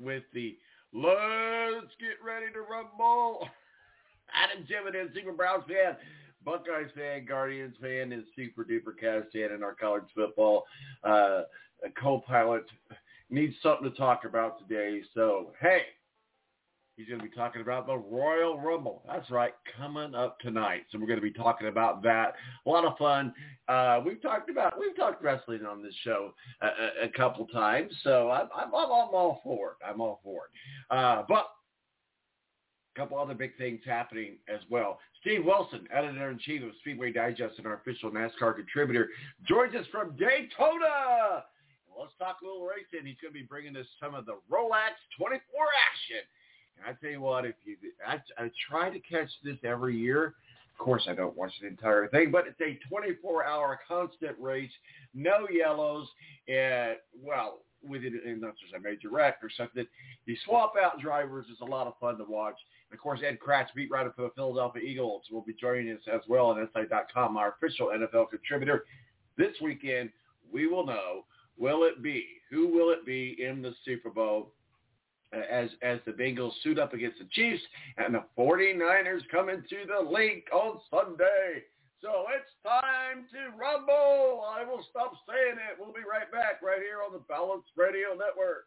with the let's get ready to rumble. Adam Jividen, Super Browns fan, Buckeyes fan, Guardians fan, and Super Duper Cavs fan in our college football uh, co-pilot needs something to talk about today. So, hey, he's going to be talking about the Royal Rumble. That's right, coming up tonight. So we're going to be talking about that. A lot of fun. Uh, we've talked about we've talked wrestling on this show a, a, a couple times. So I'm, I'm, I'm, all for it. I'm all for it. Uh, but a couple other big things happening as well. Steve Wilson, editor-in-chief of Speedway Digest and our official NASCAR contributor, joins us from Daytona. Let's talk a little racing. He's going to be bringing us some of the Rolex 24 action. I tell you what, if you, I, I try to catch this every year. Of course, I don't watch the entire thing, but it's a 24-hour constant race, no yellows, and well, with it, unless there's a major wreck or something. You swap out drivers. It's a lot of fun to watch. And of course, Ed Kracz, beat writer for the Philadelphia Eagles, will be joining us as well on SI.com, our official NFL contributor. This weekend, we will know, will it be, who will it be in the Super Bowl as as the Bengals suit up against the Chiefs and the 49ers come into the Linc on Sunday. So it's time to rumble. I will stop saying it. We'll be right back right here on the Balance Radio Network.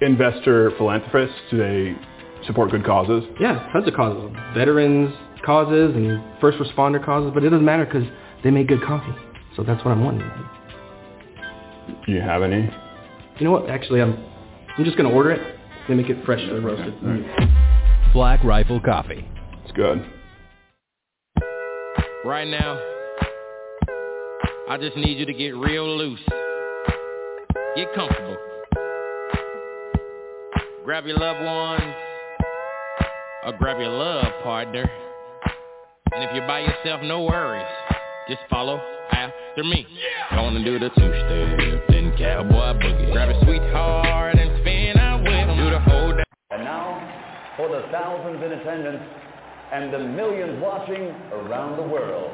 investor philanthropists? Do they support good causes? Yeah, tons of causes. Veterans causes and first responder causes, but it doesn't matter because they make good coffee. So that's what I'm wanting. Do you have any? You know what? Actually, I'm I'm just gonna order it. They make it freshly and roasted. Black Rifle Coffee. It's good. Right now, I just need you to get real loose. Get comfortable. Grab your loved ones or grab your love partner. And if you're by yourself, no worries. Just follow after me. Yeah. Gonna do the two-step, then cowboy boogie. Grab a sweetheart and spin out with 'em. Do the whole da- And now, for the thousands in attendance and the millions watching around the world.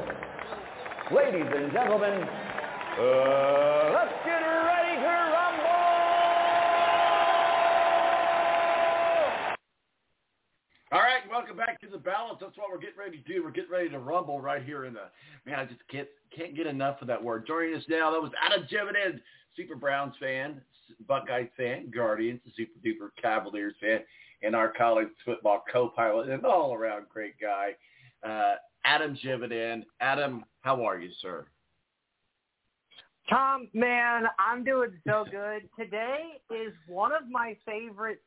Ladies and gentlemen, uh, let's get ready to rumble! All right, welcome back to the balance. That's what we're getting ready to do. We're getting ready to rumble right here in the man. I just can't can't get enough of that word. Joining us now, that was Adam Jividen, Super Browns fan, Buckeye fan, Guardians, Super Duper Cavaliers fan, and our college football co-pilot, and all around great guy, uh, Adam Jividen. Adam, how are you, sir? Tom, man, I'm doing so good. Today is one of my favorite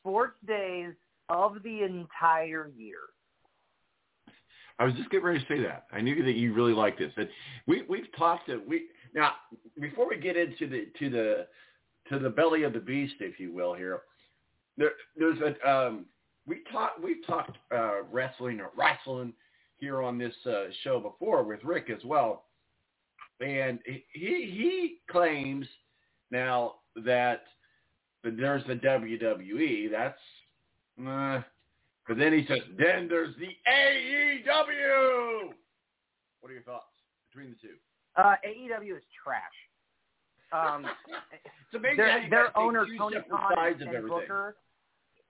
sports days of the entire year. I was just getting ready to say that. I knew that you really liked this. And we we've talked to we now before we get into the to the to the belly of the beast, if you will, here. There there's a um we talked we've talked uh wrestling or wrestling here on this uh, show before with Rick as well. And he he claims now that there's the WWE. That's uh, but then he says, then there's the AEW. What are your thoughts between the two? Uh, AEW is trash. Um, amazing their their owner Tony Khan and. Booker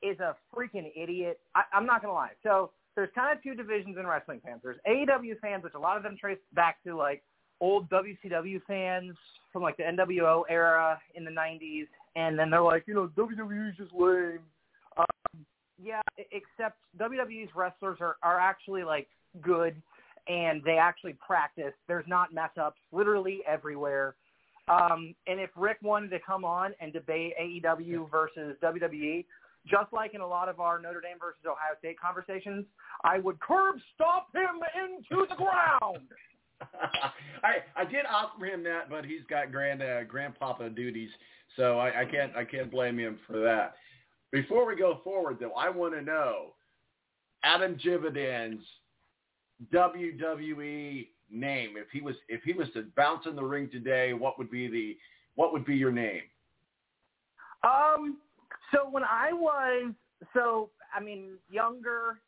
is a freaking idiot. I, I'm not gonna lie. So there's kind of two divisions in wrestling fans. There's AEW fans, which a lot of them trace back to like old WCW fans from like the NWO era in the 90s, and then they're like, you know, WWE is just lame. Um, yeah, except WWE's wrestlers are are actually like good, and they actually practice. There's not mess ups literally everywhere. Um, and if Rick wanted to come on and debate AEW versus WWE, just like in a lot of our Notre Dame versus Ohio State conversations, I would curb stop him into the ground. I I did offer him that, but he's got grand uh, grandpapa duties, so I, I can't I can't blame him for that. Before we go forward, though, I want to know Adam Jividen's WWE name. If he was if he was to bounce in the ring today, what would be the what would be your name? Um, so when I was so I mean younger,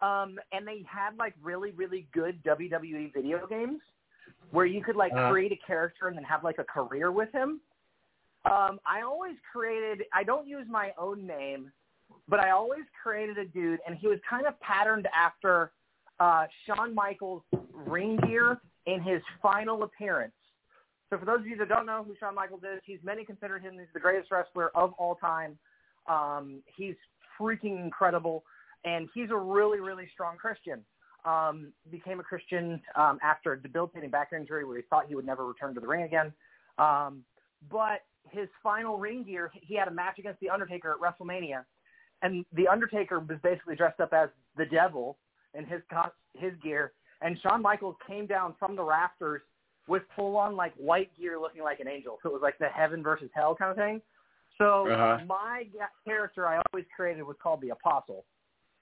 um, and they had like really really good WWE video games where you could like Uh-huh. create a character and then have like a career with him. Um, I always created. I don't use my own name, but I always created a dude, and he was kind of patterned after uh, Shawn Michaels' ring gear in his final appearance. So for those of you that don't know who Shawn Michaels is, he's many consider him the greatest wrestler of all time. Um, he's freaking incredible, and he's a really, really strong Christian. Um, became a Christian um, after a debilitating back injury where he thought he would never return to the ring again. Um, but his final ring gear, he had a match against The Undertaker at WrestleMania, and The Undertaker was basically dressed up as the devil in his cos- his gear, and Shawn Michaels came down from the rafters with full on like white gear, looking like an angel. So it was like the heaven versus hell kind of thing. So Uh-huh. my character I always created was called the Apostle.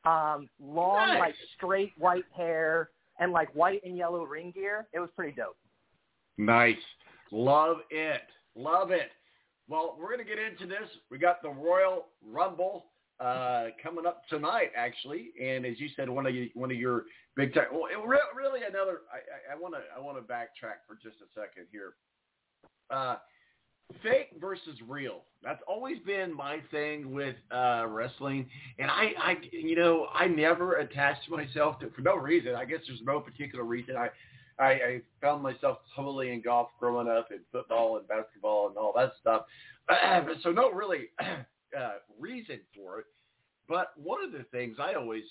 Um, long, Nice. like straight white hair and like white and yellow ring gear. It was pretty dope. Nice. Love it. Love it. Well, we're going to get into this. We got the Royal Rumble uh, coming up tonight, actually, and as you said, one of you, one of your big time. Well, it, re- really, another. I want to I want to backtrack for just a second here. Uh, fake versus real. That's always been my thing with uh, wrestling, and I, I, you know, I never attached myself to for no reason. I guess there's no particular reason. I, I, I found myself totally in golf growing up, and football and basketball and all that stuff. so no really uh, reason for it. But one of the things I always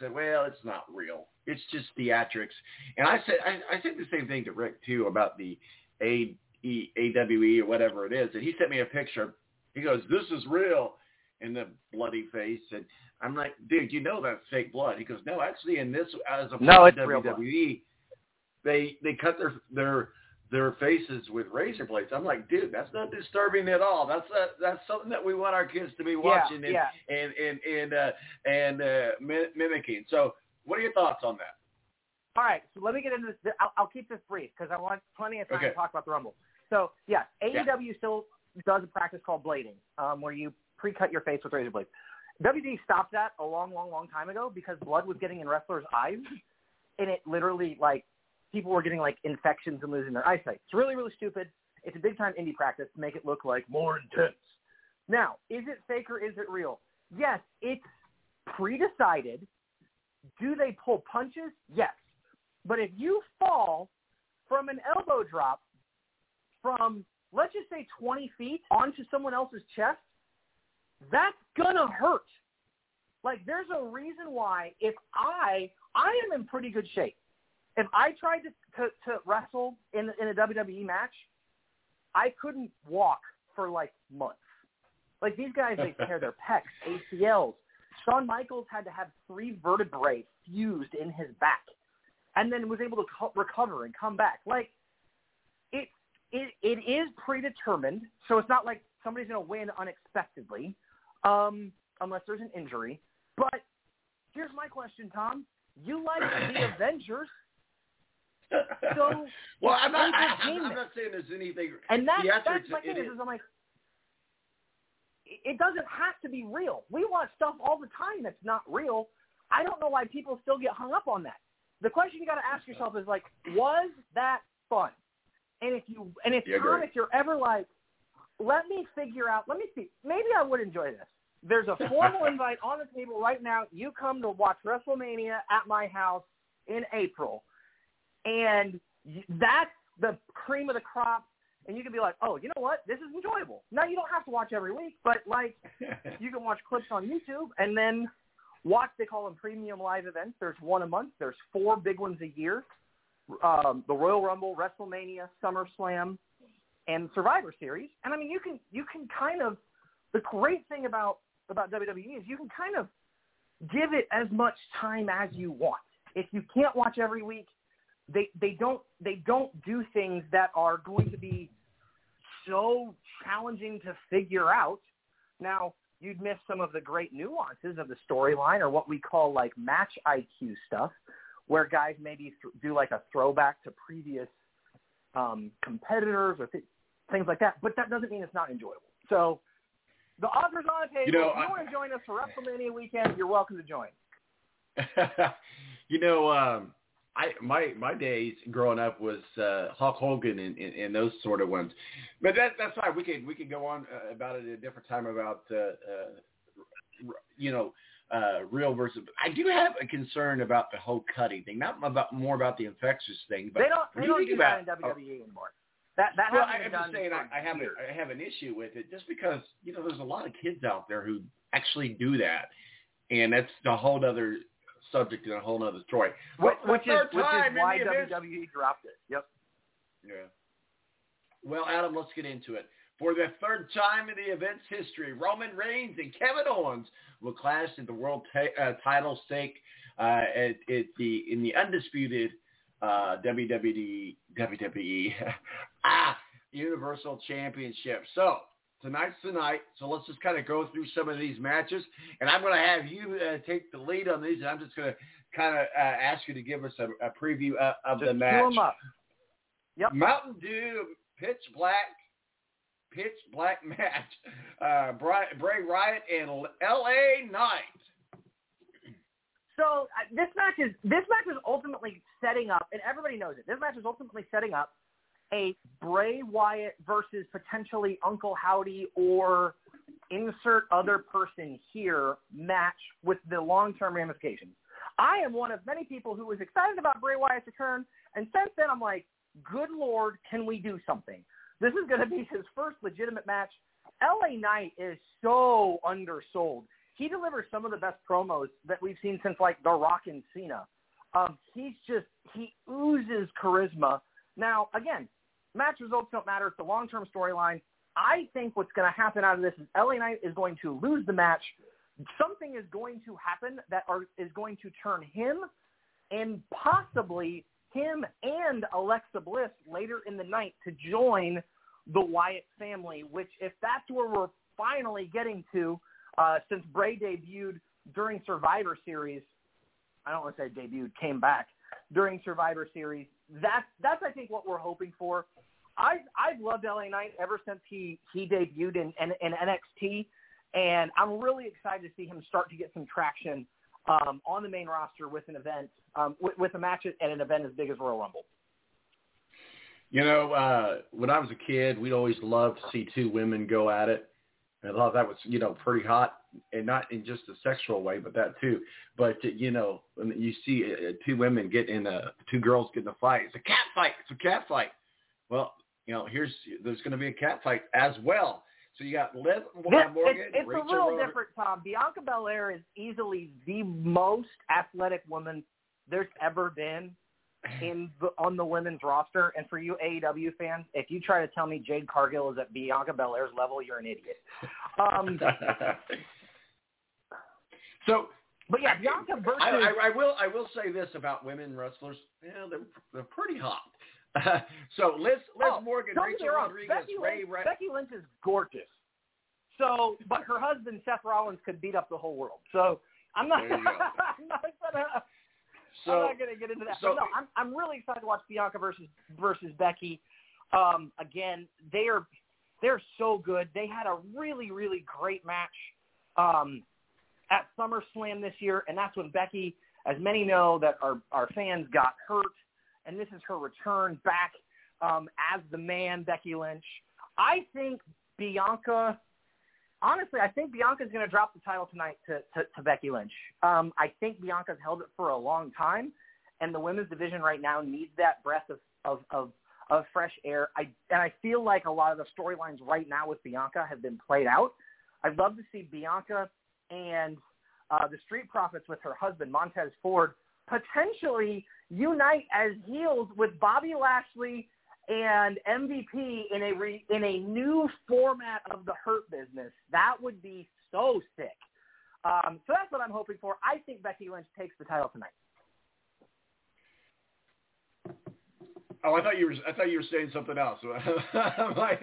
said, well, it's not real. It's just theatrics. And I said, I, I said the same thing to Rick too about the A E A W E or whatever it is. And he sent me a picture. He goes, "This is real," in the bloody face. And I'm like, "Dude, you know that's fake blood." He goes, "No, actually, in this as a no, it's WWE, they they cut their their their faces with razor blades. I'm like, dude, that's not disturbing at all. That's that's something that we want our kids to be watching yeah, and, yeah. and and and uh, and uh, mimicking. So, what are your thoughts on that? All right, so let me get into this. I'll, I'll keep this brief because I want plenty of time okay. to talk about the Rumble. So, yeah, AEW yeah. still does a practice called blading, um, where you pre-cut your face with razor blades. WWE stopped that a long, long, long time ago because blood was getting in wrestlers' eyes, and it literally like people were getting like infections and losing their eyesight. It's really, really stupid. It's a big time indie practice to make it look like more intense. Now, is it fake or is it real? Yes, it's pre-decided. Do they pull punches? Yes. But if you fall from an elbow drop from, let's just say 20 feet onto someone else's chest, that's going to hurt. Like there's a reason why if I, I am in pretty good shape. If I tried to, to, to wrestle in, in a WWE match, I couldn't walk for like months. Like these guys, they tear their pecs, ACLs. Shawn Michaels had to have three vertebrae fused in his back and then was able to co- recover and come back. Like it, it, it is predetermined, so it's not like somebody's going to win unexpectedly, um, unless there's an injury. But here's my question, Tom: You like the Avengers? So well, I'm not. I, I'm, I'm not saying there's anything. And that, that's my thing. It is, is I'm like, it doesn't have to be real. We watch stuff all the time that's not real. I don't know why people still get hung up on that the question you got to ask yourself is like, was that fun? And if you and if yeah, Tom, if you're ever like, let me figure out, let me see, maybe I would enjoy this. There's a formal invite on the table right now. You come to watch WrestleMania at my house in April, and that's the cream of the crop. And you can be like, oh, you know what? This is enjoyable. Now you don't have to watch every week, but like, you can watch clips on YouTube, and then Watch, they call them premium live events. There's one a month. There's four big ones a year. Um, the Royal Rumble, WrestleMania, SummerSlam, and Survivor Series. And I mean, you can you can kind of the great thing about about WWE is you can kind of give it as much time as you want. If you can't watch every week, they they don't they don't do things that are going to be so challenging to figure out. Now, you'd miss some of the great nuances of the storyline or what we call like match IQ stuff, where guys maybe th- do like a throwback to previous um, competitors or th- things like that. But that doesn't mean it's not enjoyable. So the offer's on the table. You know, if you want to join us for WrestleMania weekend, you're welcome to join. you know, um, I my my days growing up was uh, Hulk Hogan and, and, and those sort of ones, but that that's fine. We could we could go on uh, about it at a different time about uh, uh, you know uh, real versus. I do have a concern about the whole cutting thing, not about more about the infectious thing, but they don't they don't do about, that in WWE anymore. That that well, hasn't I'm just saying I, I have a, I have an issue with it just because you know there's a lot of kids out there who actually do that, and that's a whole other subject in a whole other story. Which, which is, which is why WWE dropped it. Yep. Yeah. Well, Adam, let's get into it. For the third time in the event's history, Roman Reigns and Kevin Owens will clash in the world t- uh, title stake uh, at, at, the in the undisputed uh, WWE WWE ah, Universal Championship. So tonight's the night. so let's just kind of go through some of these matches, and I'm going to have you uh, take the lead on these, and I'm just going to kind of uh, ask you to give us a, a preview uh, of just the match. Them up. Yep. Mountain Dew, Pitch Black, pitch black match. Uh, Bray, Bray Wyatt and L.A. Knight. So uh, this match is this match is ultimately setting up, and everybody knows it. This match is ultimately setting up a Bray Wyatt versus potentially Uncle Howdy or insert other person here match with the long-term ramifications. I am one of many people who was excited about Bray Wyatt's return, and since then I'm like, good lord, can we do something? This is going to be his first legitimate match. LA Knight is so undersold. He delivers some of the best promos that we've seen since like The Rock and Cena. Um, he's just he oozes charisma. Now, again, match results don't matter. It's a long-term storyline. I think what's going to happen out of this is LA Knight is going to lose the match. Something is going to happen that are, is going to turn him and possibly him and Alexa Bliss later in the night to join the Wyatt family, which if that's where we're finally getting to, uh, since Bray debuted during Survivor Series, I don't want to say debuted, came back during Survivor Series. That's that's I think what we're hoping for. I I've loved LA Knight ever since he he debuted in, in, in NXT, and I'm really excited to see him start to get some traction um, on the main roster with an event um, with, with a match at an event as big as Royal Rumble. You know, uh, when I was a kid, we'd always love to see two women go at it. I thought that was, you know, pretty hot, and not in just a sexual way, but that too. But uh, you know, when you see uh, two women get in a, two girls get in a fight, it's a cat fight. It's a cat fight. Well, you know, here's there's going to be a cat fight as well. So you got Liv Morgan, it's, it's Rachel a little Roder. different, Tom. Bianca Belair is easily the most athletic woman there's ever been in the, on the women's roster. And for you AEW fans, if you try to tell me Jade Cargill is at Bianca Belair's level, you're an idiot. Um, so, but yeah, Bianca versus I, I, I will I will say this about women wrestlers. Yeah, they're they're pretty hot. so Liz Liz Oh, Morgan, don't get me Rachel Rodriguez, Becky Ray Lynch, Ray. Becky Lynch is gorgeous. So, but her husband Seth Rollins could beat up the whole world. So I'm not. There you go. I'm not gonna. So- I'm not gonna get into that. so- but no, I'm I'm really excited to watch Bianca versus versus Becky. Um, again, they are they're so good. They had a really really great match um, at SummerSlam this year, and that's when Becky, as many know that our our fans got hurt, and this is her return back um, as the man, Becky Lynch. I think Bianca. Honestly, I think Bianca's going to drop the title tonight to, to, to Becky Lynch. Um, I think Bianca's held it for a long time, and the women's division right now needs that breath of, of, of, of fresh air. I, and I feel like a lot of the storylines right now with Bianca have been played out. I'd love to see Bianca and uh, the Street Profits with her husband, Montez Ford, potentially unite as heels with Bobby Lashley and MVP in a re, in a new format of the Hurt Business. That would be so sick. Um, so that's what I'm hoping for. I think Becky Lynch takes the title tonight. Oh, I thought you were I thought you were saying something else. my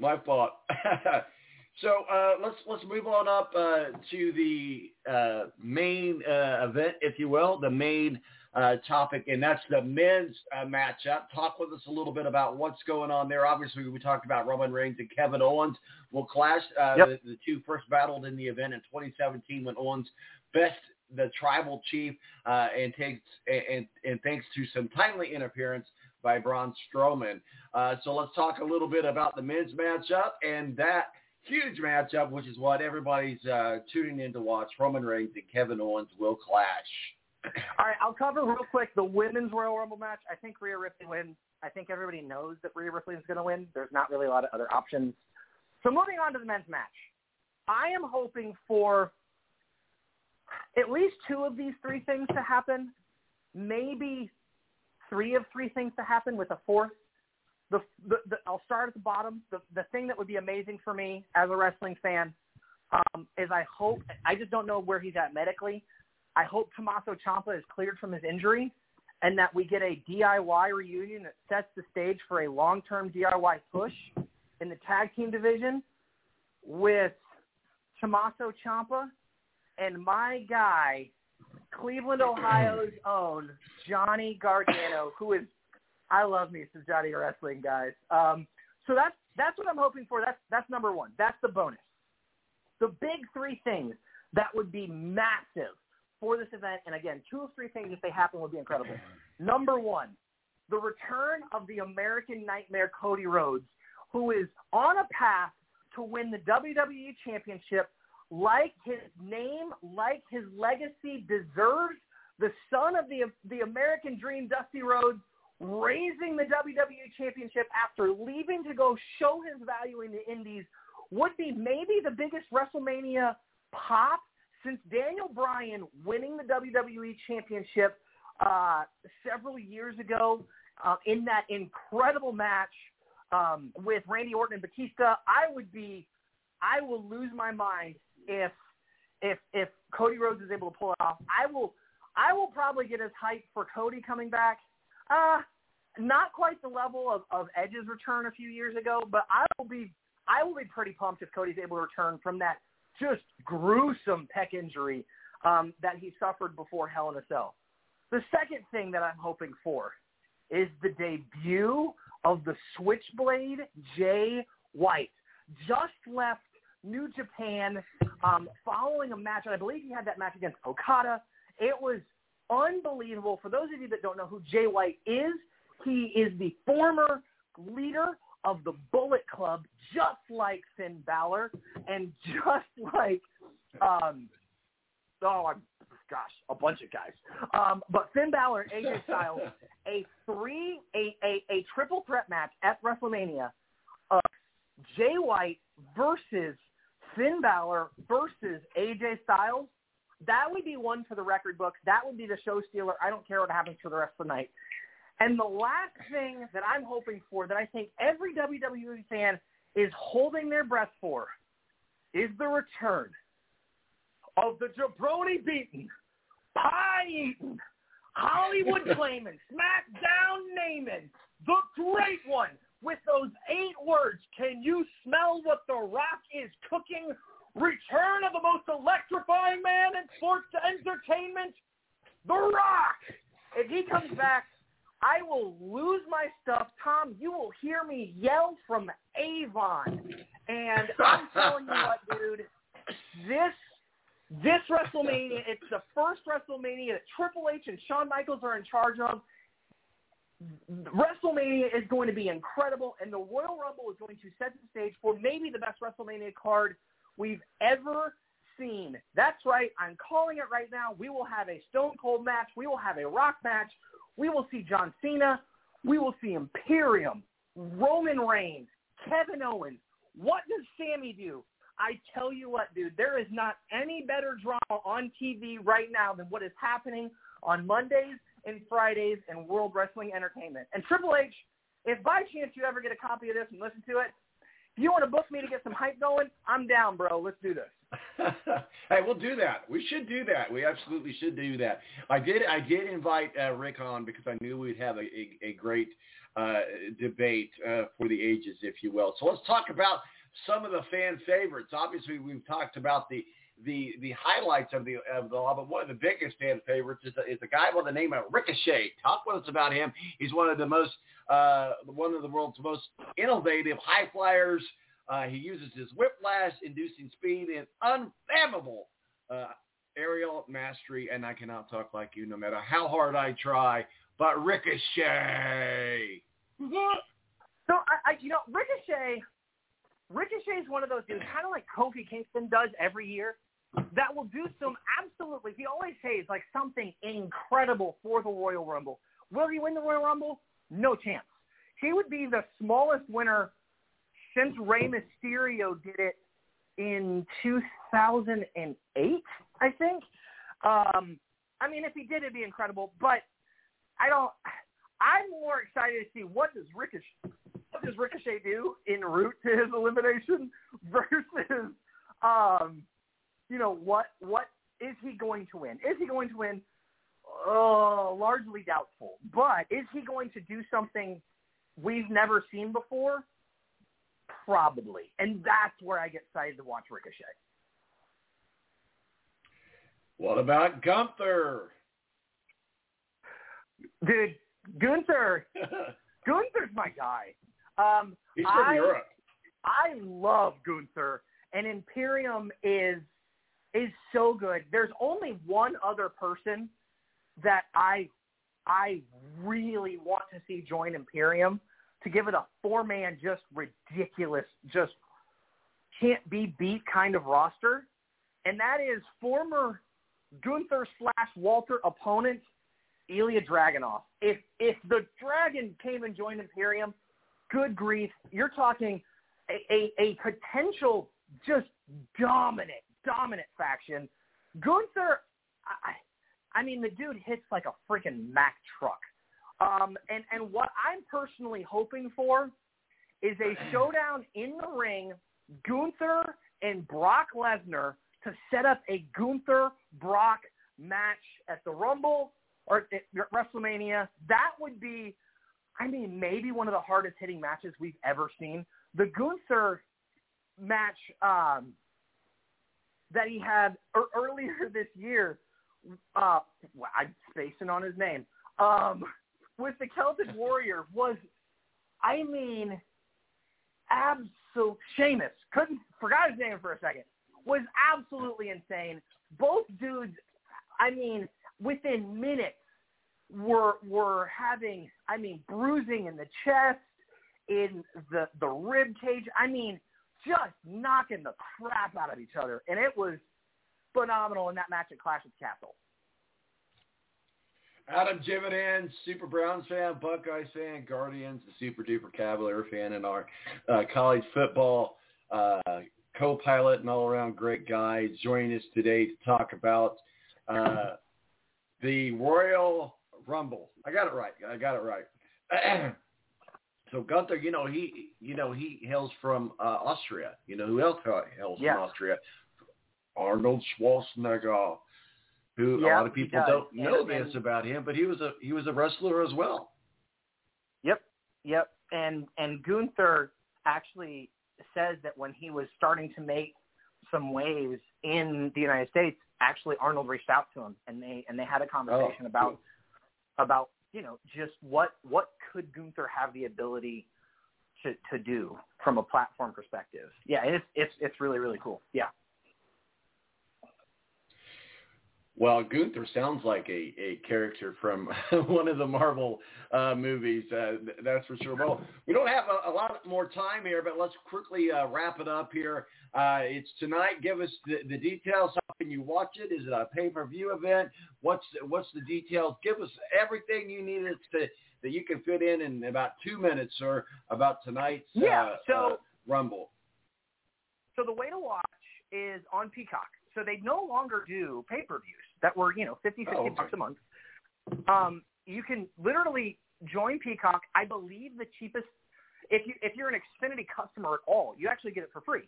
my fault. so uh, let's let's move on up uh, to the uh, main uh, event, if you will, the main uh, topic, and that's the men's uh, matchup. Talk with us a little bit about what's going on there. Obviously, we talked about Roman Reigns and Kevin Owens will clash. Uh, Yep. the, the two first battled in the event in 2017 when Owens best the tribal chief uh, and takes and, and thanks to some timely interference by Braun Strowman. Uh, so let's talk a little bit about the men's matchup and that huge matchup, which is what everybody's uh, tuning in to watch. Roman Reigns and Kevin Owens will clash. All right, I'll cover real quick the women's Royal Rumble match. I think Rhea Ripley wins. I think everybody knows that Rhea Ripley is going to win. There's not really a lot of other options. So moving on to the men's match, I am hoping for at least two of these three things to happen, maybe three of three things to happen with a fourth. The, the, the I'll start at the bottom. The, the thing that would be amazing for me as a wrestling fan um, is I hope I just don't know where he's at medically. I hope Tommaso Ciampa is cleared from his injury and that we get a DIY reunion that sets the stage for a long-term DIY push in the tag team division with Tommaso Ciampa and my guy, Cleveland, Ohio's own Johnny Gargano, who is I love me some Johnny wrestling guys. Um, so that's that's what I'm hoping for. That's that's number one. That's the bonus. The big three things that would be massive for this event, and again, two or three things if they happen would be incredible. Number one, the return of the American Nightmare Cody Rhodes, who is on a path to win the WWE Championship like his name, like his legacy deserves. The son of the the American Dream, Dusty Rhodes, raising the WWE Championship after leaving to go show his value in the Indies would be maybe the biggest WrestleMania pop since Daniel Bryan winning the WWE Championship uh, several years ago uh, in that incredible match um, with Randy Orton and Batista. I would be, I will lose my mind if if if Cody Rhodes is able to pull it off. I will I will probably get as hyped for Cody coming back. Uh not quite the level of, of Edge's return a few years ago, but I will be I will be pretty pumped if Cody's able to return from that just gruesome pec injury um, that he suffered before Hell in a Cell. The second thing that I'm hoping for is the debut of the Switchblade Jay White. Just left New Japan um, following a match, and I believe he had that match against Okada. It was unbelievable. For those of you that don't know who Jay White is, he is the former leader of the Bullet Club, just like Finn Balor, and just like, um, oh, I'm, gosh, a bunch of guys. Um, but Finn Balor, AJ Styles, a three, a, a, a triple threat match at WrestleMania of Jay White versus Finn Balor versus AJ Styles. That would be one for the record books. That would be the show stealer. I don't care what happens for the rest of the night. And the last thing that I'm hoping for, that I think every WWE fan is holding their breath for, is the return of the jabroni beaten, pie eaten, Hollywood claiming, SmackDown naming, the great one with those eight words. Can you smell what The Rock is cooking? Return of the most electrifying man in sports entertainment, The Rock. If he comes back, I will lose my stuff. Tom, you will hear me yell from Avon. And I'm telling you what, dude, this this WrestleMania, it's the first WrestleMania that Triple H and Shawn Michaels are in charge of. WrestleMania is going to be incredible, and the Royal Rumble is going to set the stage for maybe the best WrestleMania card we've ever seen. That's right. I'm calling it right now. We will have a Stone Cold match. We will have a Rock match. We will see John Cena. We will see Imperium, Roman Reigns, Kevin Owens. What does Sammy do? I tell you what, dude, there is not any better drama on TV right now than what is happening on Mondays and Fridays in World Wrestling Entertainment. And Triple H, if by chance you ever get a copy of this and listen to it, if you want to book me to get some hype going, I'm down, bro. Let's do this. hey, we'll do that. We should do that. We absolutely should do that. I did. I did invite uh, Rick on because I knew we'd have a, a, a great uh, debate uh, for the ages, if you will. So let's talk about some of the fan favorites. Obviously, we've talked about the the the highlights of the of the but one of the biggest fan favorites is a, is a guy by the name of Ricochet. Talk with us about him. He's one of the most uh, one of the world's most innovative high flyers. Uh, he uses his whiplash inducing speed and unfathomable uh, aerial mastery, and I cannot talk like you no matter how hard I try. But Ricochet. So I, I you know, Ricochet Ricochet is one of those dudes, kind of like Kofi Kingston does every year, that will do some absolutely, he always says like something incredible for the Royal Rumble. Will he win the Royal Rumble? No chance. He would be the smallest winner since Rey Mysterio did it in 2008, I think. Um, I mean, if he did, it'd be incredible. But I don't. I'm more excited to see what does Ricochet what does Ricochet do en route to his elimination versus, um, you know, what what is he going to win? Is he going to win? Oh, largely doubtful. But is he going to do something we've never seen before? Probably. And that's where I get excited to watch Ricochet. What about Gunther? Dude, Gunther. Gunther's my guy. Um, He's from I, Europe. I love Gunther, and Imperium is is so good. There's only one other person that I I really want to see join Imperium to give it a four man just ridiculous, just can't be beat kind of roster, and that is former Gunther slash Walter opponent Ilya Dragunov. If if the Dragon came and joined Imperium, good grief, you're talking a, a, a potential just dominant, dominant faction. Gunther, I, I mean, the dude hits like a freaking Mack truck. Um, and, and what I'm personally hoping for is a showdown in the ring, Gunther and Brock Lesnar to set up a Gunther Brock match at the Rumble or at WrestleMania. That would be, I mean, maybe one of the hardest hitting matches we've ever seen. The Gunther match um, that he had er- earlier this year, uh, I'm spacing on his name, um, with the Celtic Warrior was, I mean, absolute Sheamus. Couldn't forgot his name for a second. Was absolutely insane. Both dudes, I mean, within minutes were were having, I mean, bruising in the chest, in the the rib cage. I mean, just knocking the crap out of each other, and it was phenomenal in that match at Clash of Castle. Adam Jividen, Super Browns fan, Buckeyes fan, Guardians, the Super Duper Cavalier fan, and our uh, college football uh, co-pilot and all-around great guy joining us today to talk about uh, the Royal Rumble. I got it right. I got it right. so Gunther, you know he, you know he hails from uh, Austria. You know who else hails yeah. from Austria? Arnold Schwarzenegger who yeah, a lot of people don't know this about him, but he was a he was a wrestler as well. Yep, yep. And and Gunther actually says that when he was starting to make some waves in the United States, actually Arnold reached out to him and they and they had a conversation oh, about cool. about you know just what what could Gunther have the ability to to do from a platform perspective. Yeah, it's it's it's really really cool. Yeah. Well, Gunther sounds like a, a character from one of the Marvel uh, movies, uh, that's for sure. Well, we don't have a, a lot more time here, but let's quickly uh, wrap it up here. Uh, it's tonight. Give us the, the details. How can you watch it? Is it a pay-per-view event? What's what's the details? Give us everything you need us to that you can fit in in about two minutes, sir, about tonight's yeah, uh, so, uh, Rumble. So the way to watch is on Peacock. So they no longer do pay-per-views that were, you know, 50, 60 Oh, okay. bucks a month. Um, you can literally join Peacock. I believe the cheapest, if you if you're an Xfinity customer at all, you actually get it for free.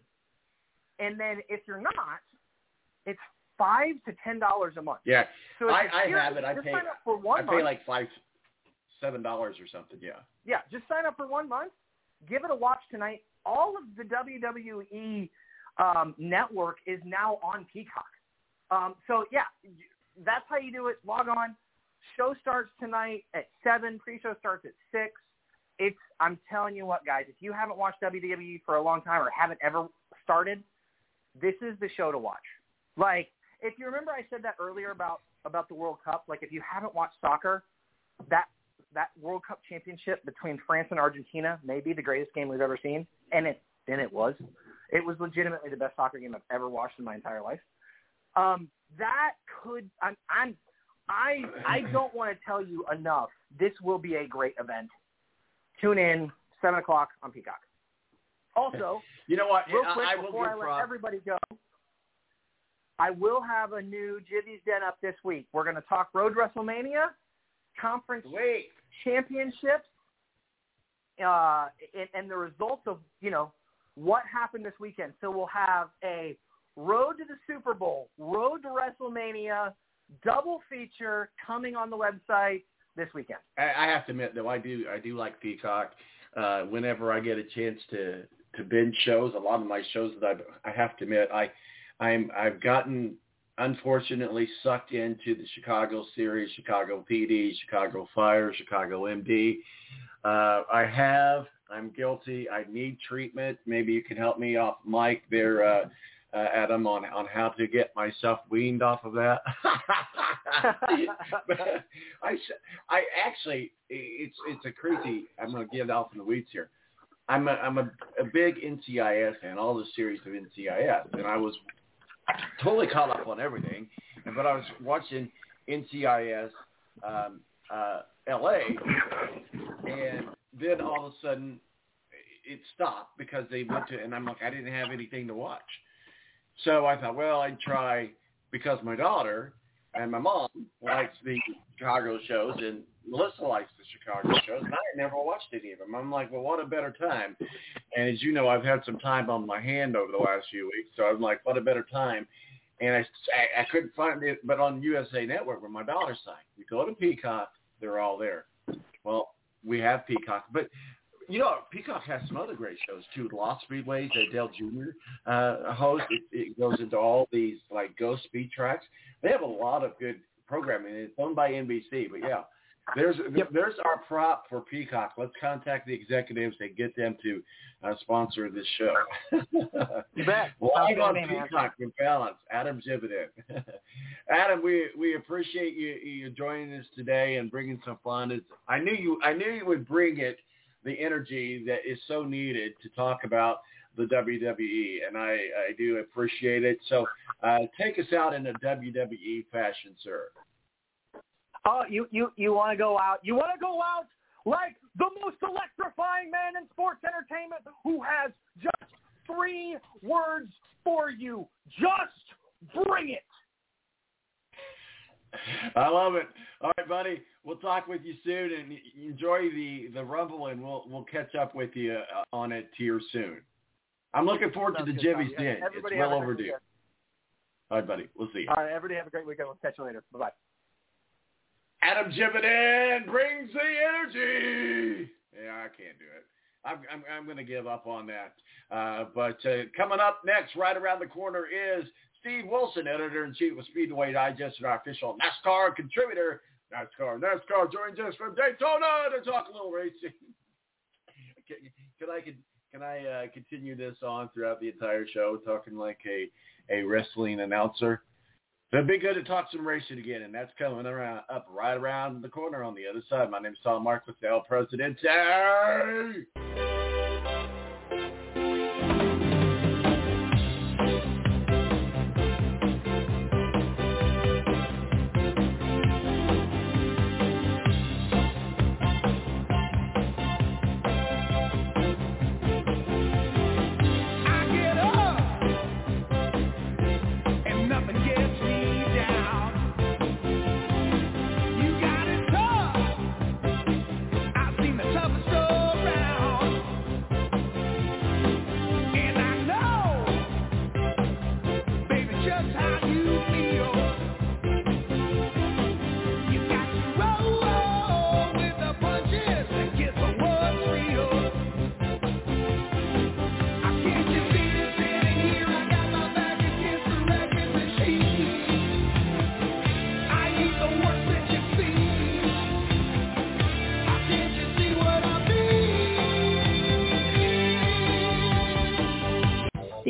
And then if you're not, it's five to ten dollars a month. Yeah, So I, I have it. I pay. for one I pay month. like five, seven dollars or something. Yeah. Yeah, just sign up for one month. Give it a watch tonight. All of the WWE um, network is now on Peacock. Um, so yeah, that's how you do it. Log on. Show starts tonight at seven. Pre-show starts at six. It's I'm telling you what, guys. If you haven't watched WWE for a long time or haven't ever started, this is the show to watch. Like if you remember, I said that earlier about about the World Cup. Like if you haven't watched soccer, that that World Cup championship between France and Argentina may be the greatest game we've ever seen, and it and it was. It was legitimately the best soccer game I've ever watched in my entire life. Um, that could I'm, I'm I I don't want to tell you enough. This will be a great event. Tune in seven o'clock on Peacock. Also, You know what? real quick I will before I let prop- everybody go, I will have a new Jivvy's Den up this week. We're going to talk Road WrestleMania, Conference Wait. Championships, uh, and, and the results of you know what happened this weekend. So we'll have a Road to the Super Bowl, Road to WrestleMania, double feature coming on the website this weekend. I, I have to admit though, I do I do like Peacock. Uh, whenever I get a chance to to binge shows, a lot of my shows that I I have to admit I I'm I've gotten unfortunately sucked into the Chicago series, Chicago PD, Chicago Fire, Chicago MD. Uh, I have I'm guilty. I need treatment. Maybe you can help me off mic there, uh, uh, Adam, on on how to get myself weaned off of that. I I actually it's it's a crazy. I'm going to get off in the weeds here. I'm a I'm a, a big NCIS fan, all the series of NCIS, and I was totally caught up on everything. But I was watching NCIS um, uh, LA, and then all of a sudden it stopped because they went to, and I'm like, I didn't have anything to watch. So I thought, well, I'd try because my daughter and my mom likes the Chicago shows, and Melissa likes the Chicago shows, and I had never watched any of them. I'm like, well, what a better time. And as you know, I've had some time on my hand over the last few weeks, so I'm like, what a better time. And I, I, I couldn't find it, but on USA Network, where my daughter's site, you go to Peacock, they're all there. Well, we have Peacock, but you know, Peacock has some other great shows too. Lost Speedways that Dale Jr. Uh, hosts. It, it goes into all these like ghost speed tracks. They have a lot of good programming. It's owned by NBC, but yeah, there's there's our prop for Peacock. Let's contact the executives and get them to uh, sponsor this show. You bet. Live on good to me, man. Peacock in balance. Adam Jividen. Adam, we we appreciate you you joining us today and bringing some fun. It's, I knew you I knew you would bring it the energy that is so needed to talk about the WWE, and I I do appreciate it. So uh, take us out in a WWE fashion, sir. Oh, you you you want to go out? You want to go out like the most electrifying man in sports entertainment who has just three words for you. Just bring it. I love it. All right, buddy. We'll talk with you soon, and enjoy the the rumble, and we'll we'll catch up with you uh, on it here soon. I'm looking forward to the Sounds good, Jimmy Den. It's well have a great overdue. weekend. All right, buddy. We'll see you. All right, everybody have a great weekend. We'll catch you later. Bye bye. Adam Jividen brings the energy. Yeah, I can't do it. I'm I'm, I'm going to give up on that. Uh, but uh, coming up next, right around the corner, is Steve Wilson, editor in chief of Speedway Digest and our official NASCAR contributor. NASCAR, NASCAR joins us from Daytona to talk a little racing. can, can I can, can I uh, continue this on throughout the entire show, talking like a a wrestling announcer? It'd be good to talk some racing again, and that's coming around up right around the corner on the other side. My name is Tom Mark with El Presidente.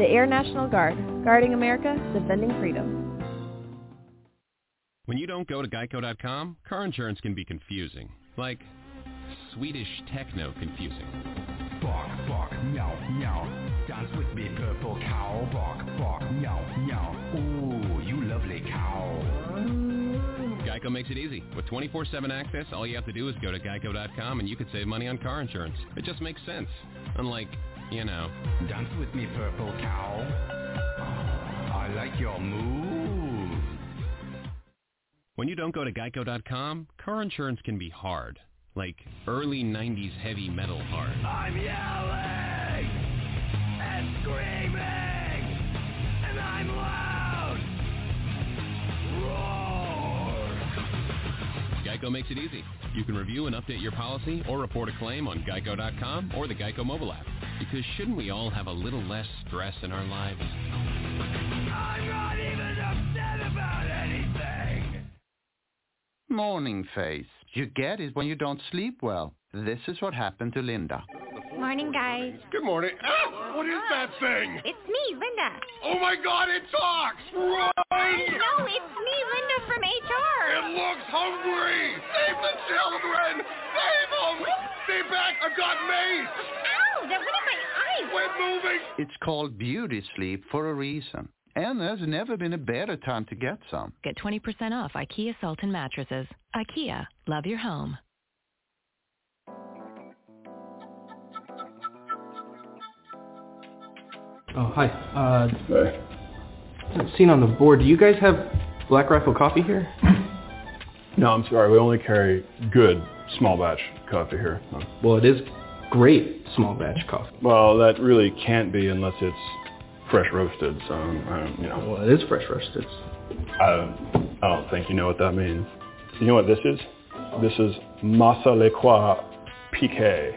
The Air National Guard, guarding America, defending freedom. When you don't go to geico.com, car insurance can be confusing. Like Swedish techno confusing. Bark, fuck, meow, meow. Dance with me, purple cow. Bark, bark, meow, meow. Ooh, you lovely cow. Geico makes it easy. With 24-7 access, all you have to do is go to geico.com and you could save money on car insurance. It just makes sense. Unlike, you know. Dance with me, purple cow. I like your move. When you don't go to geico.com, car insurance can be hard. Like early 90s heavy metal hard. I'm yelling and screaming, Geico makes it easy. You can review and update your policy or report a claim on geico.com or the Geico mobile app. Because shouldn't we all have a little less stress in our lives? I'm not even upset about anything. Morning face. You get it when you don't sleep well. This is what happened to Linda. Morning, guys. Good morning. Ah, what is that thing? It's me, Linda. Oh my god, it talks! Run! No, it's me, Linda from HR. It looks hungry! Save the children! Save them! Stay back! I've got mace! Ow, that went in my eye. Quit moving! It's called beauty sleep for a reason. And there's never been a better time to get some. Get 20% off IKEA Sultan mattresses. IKEA, love your home. Oh, hi. Uh, seen on the board, do you guys have Black Rifle coffee here? No, I'm sorry. We only carry good small batch coffee here. No. Well, it is great small batch coffee. Well, that really can't be unless it's fresh roasted. So, I don't, you know. Well, it is fresh roasted. I don't, I don't think you know what that means. You know what this is? This is Masa Lekwa PK,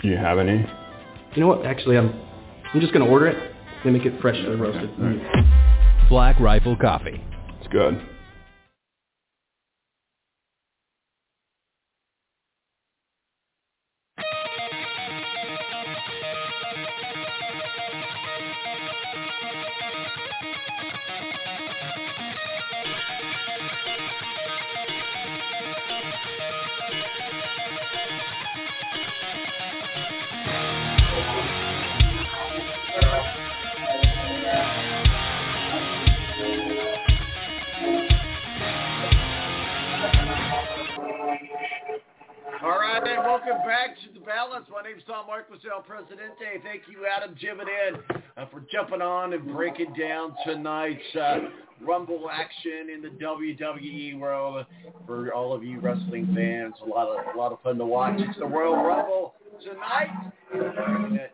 Do you have any? You know what? Actually, I'm I'm just gonna order it. They make it freshly roasted. Black Rifle Coffee. It's good. Welcome back to the balance. My name's Tom Marcos, Presidente. Thank you, Adam Jividen, uh, for jumping on and breaking down tonight's uh, Rumble action in the WWE world. For all of you wrestling fans, a lot of a lot of fun to watch. It's the Royal Rumble tonight.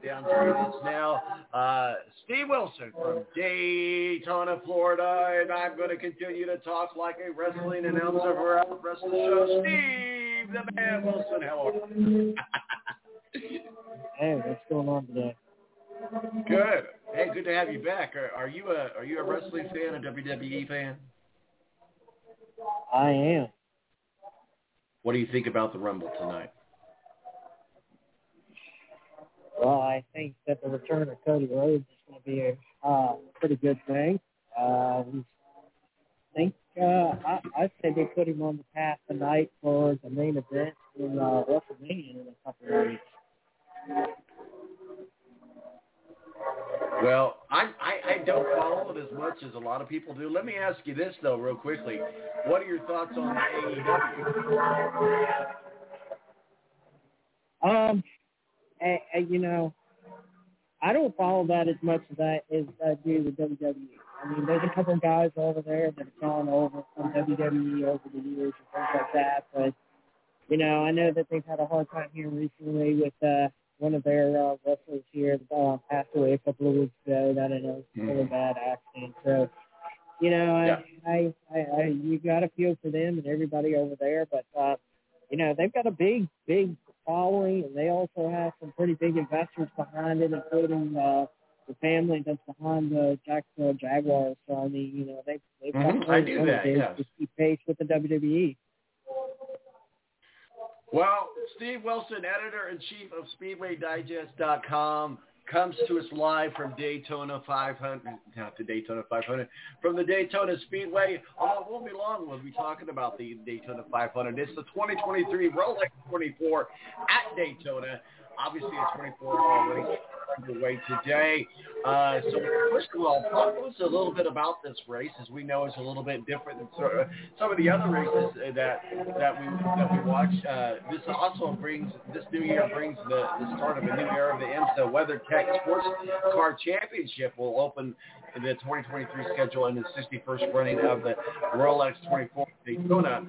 Down to this now. Uh, Steve Wilson from Daytona, Florida, and I'm going to continue to talk like a wrestling announcer for our wrestling show. Steve, the man Wilson, how are you? Hey, what's going on today? Good. Hey, good to have you back. Are, are you a are you a wrestling fan, a WWE fan? I am. What do you think about the Rumble tonight? Well, I think that the return of Cody Rhodes is going to be a uh, pretty good thing. Uh, we think uh, I, I'd say they put him on the path tonight for the main event in uh, WrestleMania in a couple of weeks. Well, I, I I don't follow it as much as a lot of people do. Let me ask you this though, real quickly. What are your thoughts on AEW? Um, and, and, you know, I don't follow that as much as I as I do with WWE. I mean, there's a couple guys over there that have gone over from WWE over the years and things like that. But you know, I know that they've had a hard time here recently with uh, one of their uh, wrestlers here uh, passed away a couple of weeks ago. That I know was a really bad accident. So, you know, I, Yeah. I, I, I, you got to feel for them and everybody over there. But uh, you know, they've got a big, big following, and they also have some pretty big investors behind it, including uh, the family that's behind the Jacksonville Jaguars. So I mean, you know, they they've got Mhm, I knew that, yes. to keep pace with the. WWE. Well, Steve Wilson, editor-in-chief of SpeedwayDigest.com, comes to us live from Daytona 500, not the Daytona 500, from the Daytona Speedway. Although it won't be long, we'll be talking about the Daytona 500. It's the 2023 Rolex 24 at Daytona. Obviously, a 24-hour race underway today. Uh, so first of all, talk to us a little bit about this race, as we know it's a little bit different than some of the other races that that we that we watch. Uh, this also brings this new year brings the, the start of a new era of the IMSA WeatherTech Sports Car Championship. Will open the 2023 schedule and the 61st running of the Rolex 24 Daytona.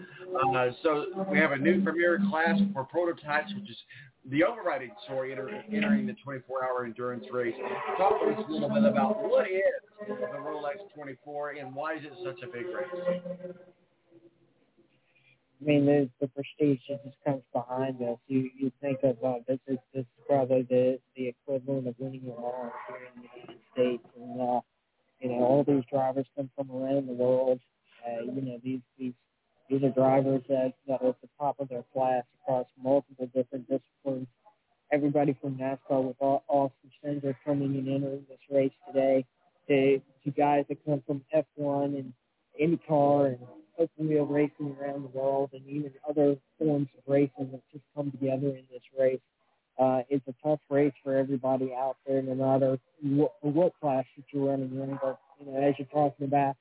Uh, so we have a new premier class for prototypes, which is the overriding story enter, entering the 24-hour endurance race. Talk to us a little bit about what is the Rolex 24 and why is it such a big race? I mean, the, the prestige that just comes behind us. You you think of uh, this is this is probably the the equivalent of winning a law here in the United States, and uh, you know all these drivers come from around the world. Uh, you know these these these are drivers that that are at the top of their class across multiple different disciplines. Everybody from NASCAR with Au- Austin Cindric coming and entering this race today, to to guys that come from F1 and IndyCar and open wheel racing around the world and even other forms of racing that just come together in this race. Uh, it's a tough race for everybody out there, no matter what, what class that you're running in. But you know, as you're talking about,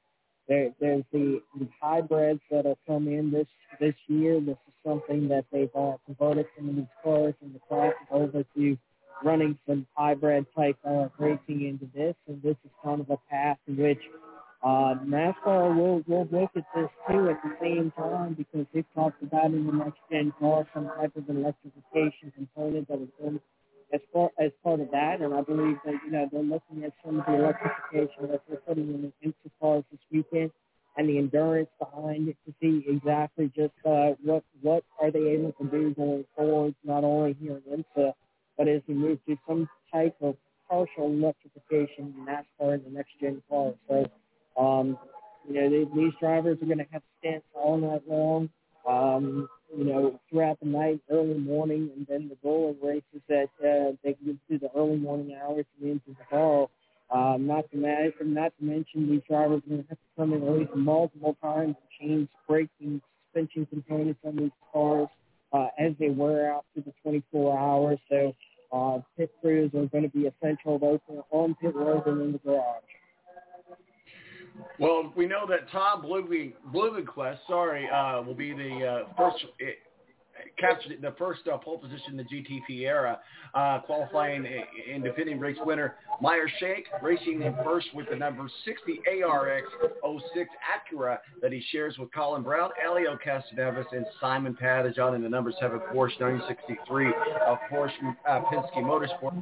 there, there's the, the hybrids that'll come in this this year. This is something that they've uh, converted some of these cars in the class over to running some hybrid type uh, racing into this, and this is kind of a path in which uh, NASCAR will will look at this too at the same time because they've talked about in the next gen car some type of electrification component that is in as far as part of that, and I believe that you know they're looking at some of the electrification that they're putting in the IMSA cars this weekend and the endurance behind it to see exactly just uh, what what are they able to do going forward, not only here in IMSA, but as we move to some type of partial electrification in NASCAR in the next gen cars. So um, you know, they, these drivers are going to have stints all night long, um, you know, throughout the night, early morning, and then the rolling races that uh, they can get through the early morning hours and into the fall. Um, not to mention, not to mention, these drivers are going to have to come in at least multiple times and change braking, suspension components on these cars uh, as they wear out through the 24 hours. So uh, pit crews are going to be essential both on pit road and in the garage. Well, we know that Tom Blomqvist, sorry, uh, will be the uh, first uh, captured the first uh, pole position in the GTP era, uh, qualifying and defending race winner Meyer Shank, racing in first with the number 60 ARX 06 Acura that he shares with Colin Braun, Helio Castroneves, and Simon Pagenaud in the number 7 Porsche 963 of Porsche uh, Penske Motorsport.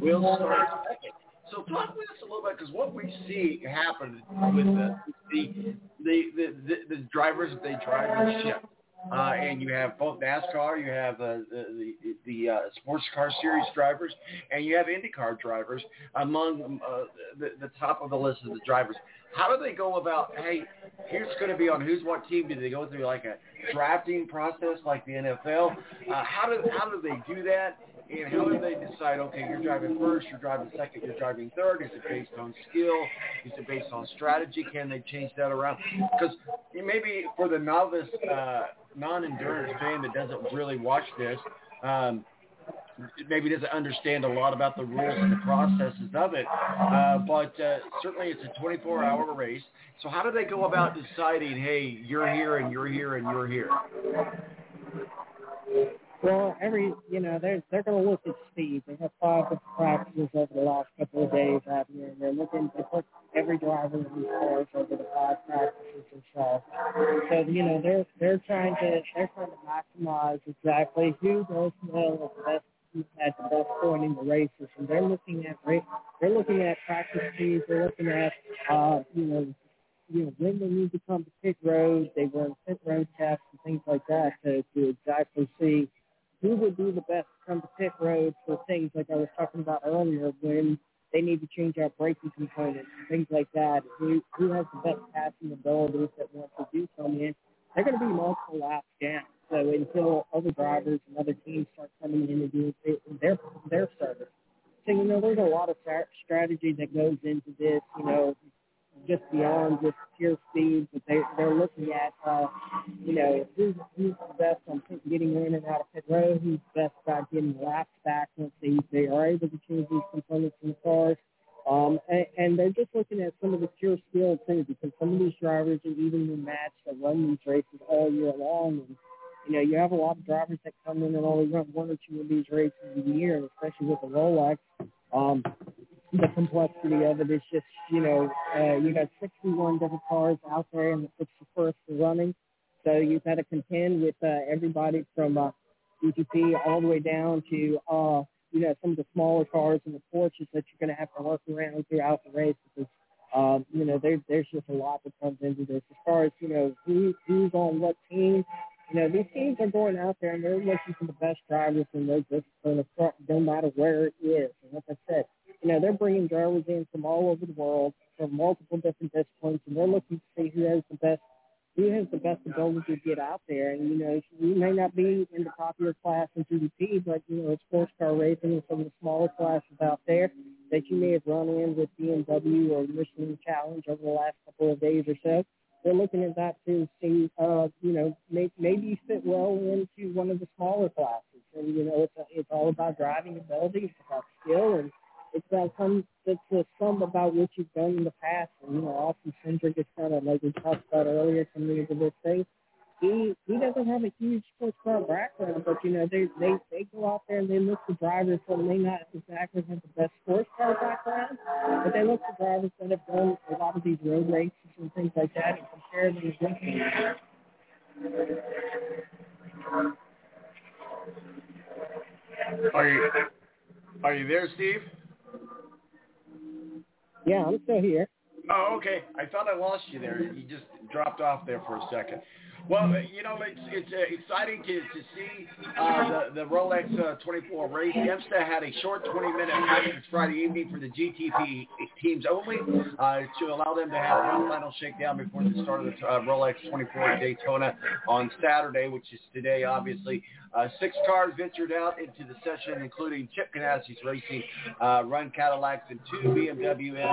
Will start second. So talk with us a little bit because what we see happen with the the the the, the, the drivers they drive and ship. Uh, and you have both NASCAR, you have uh, the the, the uh, sports car series drivers, and you have IndyCar drivers among uh, the, the top of the list of the drivers. How do they go about? Hey, here's going to be on who's what team. Do they go through like a drafting process like the NFL? Uh, how do how do they do that? And how do they decide, okay, you're driving first, you're driving second, you're driving third? Is it based on skill? Is it based on strategy? Can they change that around? Because maybe for the novice, uh, non-endurance fan that doesn't really watch this, um, maybe doesn't understand a lot about the rules and the processes of it. Uh, but uh, certainly it's a 24-hour race. So how do they go about deciding, hey, you're here and you're here and you're here? Well, every you know they're they're going to look at speed. They have five different practices over the last couple of days out here, and they're looking to put every driver in these cars over the five practices themselves. So you know they're they're trying to they're trying to maximize exactly who does well at the best at the best point in the races, and they're looking at they're looking at practice speeds. They're looking at uh, you know you know, when they need to come to pit road, they run pit road tests and things like that to, to exactly see who would be the best to come to pit road for things like I was talking about earlier when they need to change out braking components things like that. Who who has the best passing abilities that want to do come in? They're going to be multiple laps down. So until other drivers and other teams start coming in and doing their their service. So you know, there's a lot of strategy that goes into this. You know, just beyond just pure speed, but they they're looking at uh, you know who's who's the best on getting in and out of pit road, who's best about getting laps back once they they are able to change these components in the cars. Um, and, and they're just looking at some of the pure skill too, because some of these drivers are evenly matched that run these races all year long. And you know, you have a lot of drivers that come in and only run one or two of these races a year, especially with the Rolex. Um, the complexity of it is just, you know, uh, you got 61 different cars out there, and it's the first running. So you've got to contend with uh, everybody from uh, all the way down to, uh, you know, some of the smaller cars and the Porsches that you're going to have to work around throughout the race because, um, you know, there, there's just a lot that comes into this. As far as, you know, who, who's on what team, you know, these teams are going out there and they're looking for the best drivers in their discipline, no matter where it is. And like I said, you know, they're bringing drivers in from all over the world, from multiple different disciplines, and they're looking to see who has the best, who has the best ability to get out there. And you know, you may not be in the popular class in GTP, but you know, it's sports car racing and some of the smaller classes out there that you may have run in with BMW or Michelin Challenge over the last couple of days or so. They're looking at that to see, uh, you know, may, maybe you fit well into one of the smaller classes. And you know, it's it's all about driving ability, it's about skill, and it's about some it's a sum about what you've done in the past. And you know, Austin Cindric is kind of like we talked about earlier coming into this thing. He he doesn't have a huge sports car background, but you know they they they go out there and they look for drivers that may not exactly have the best sports car background, but they look for drivers that have done a lot of these road races and things like that and compare them them. Are you are you there, Steve? Yeah, I'm still here. Oh, okay. I thought I lost you there. You just dropped off there for a second. Well, you know, it's it's uh, exciting to to see uh, the the Rolex uh, 24 race. IMSA had a short 20 minute practice Friday evening for the GTP teams only uh, to allow them to have one final shakedown before the start of the uh, Rolex 24 at Daytona on Saturday, which is today, obviously. Uh, six cars ventured out into the session, including Chip Ganassi's Racing uh, Run Cadillacs and two BMW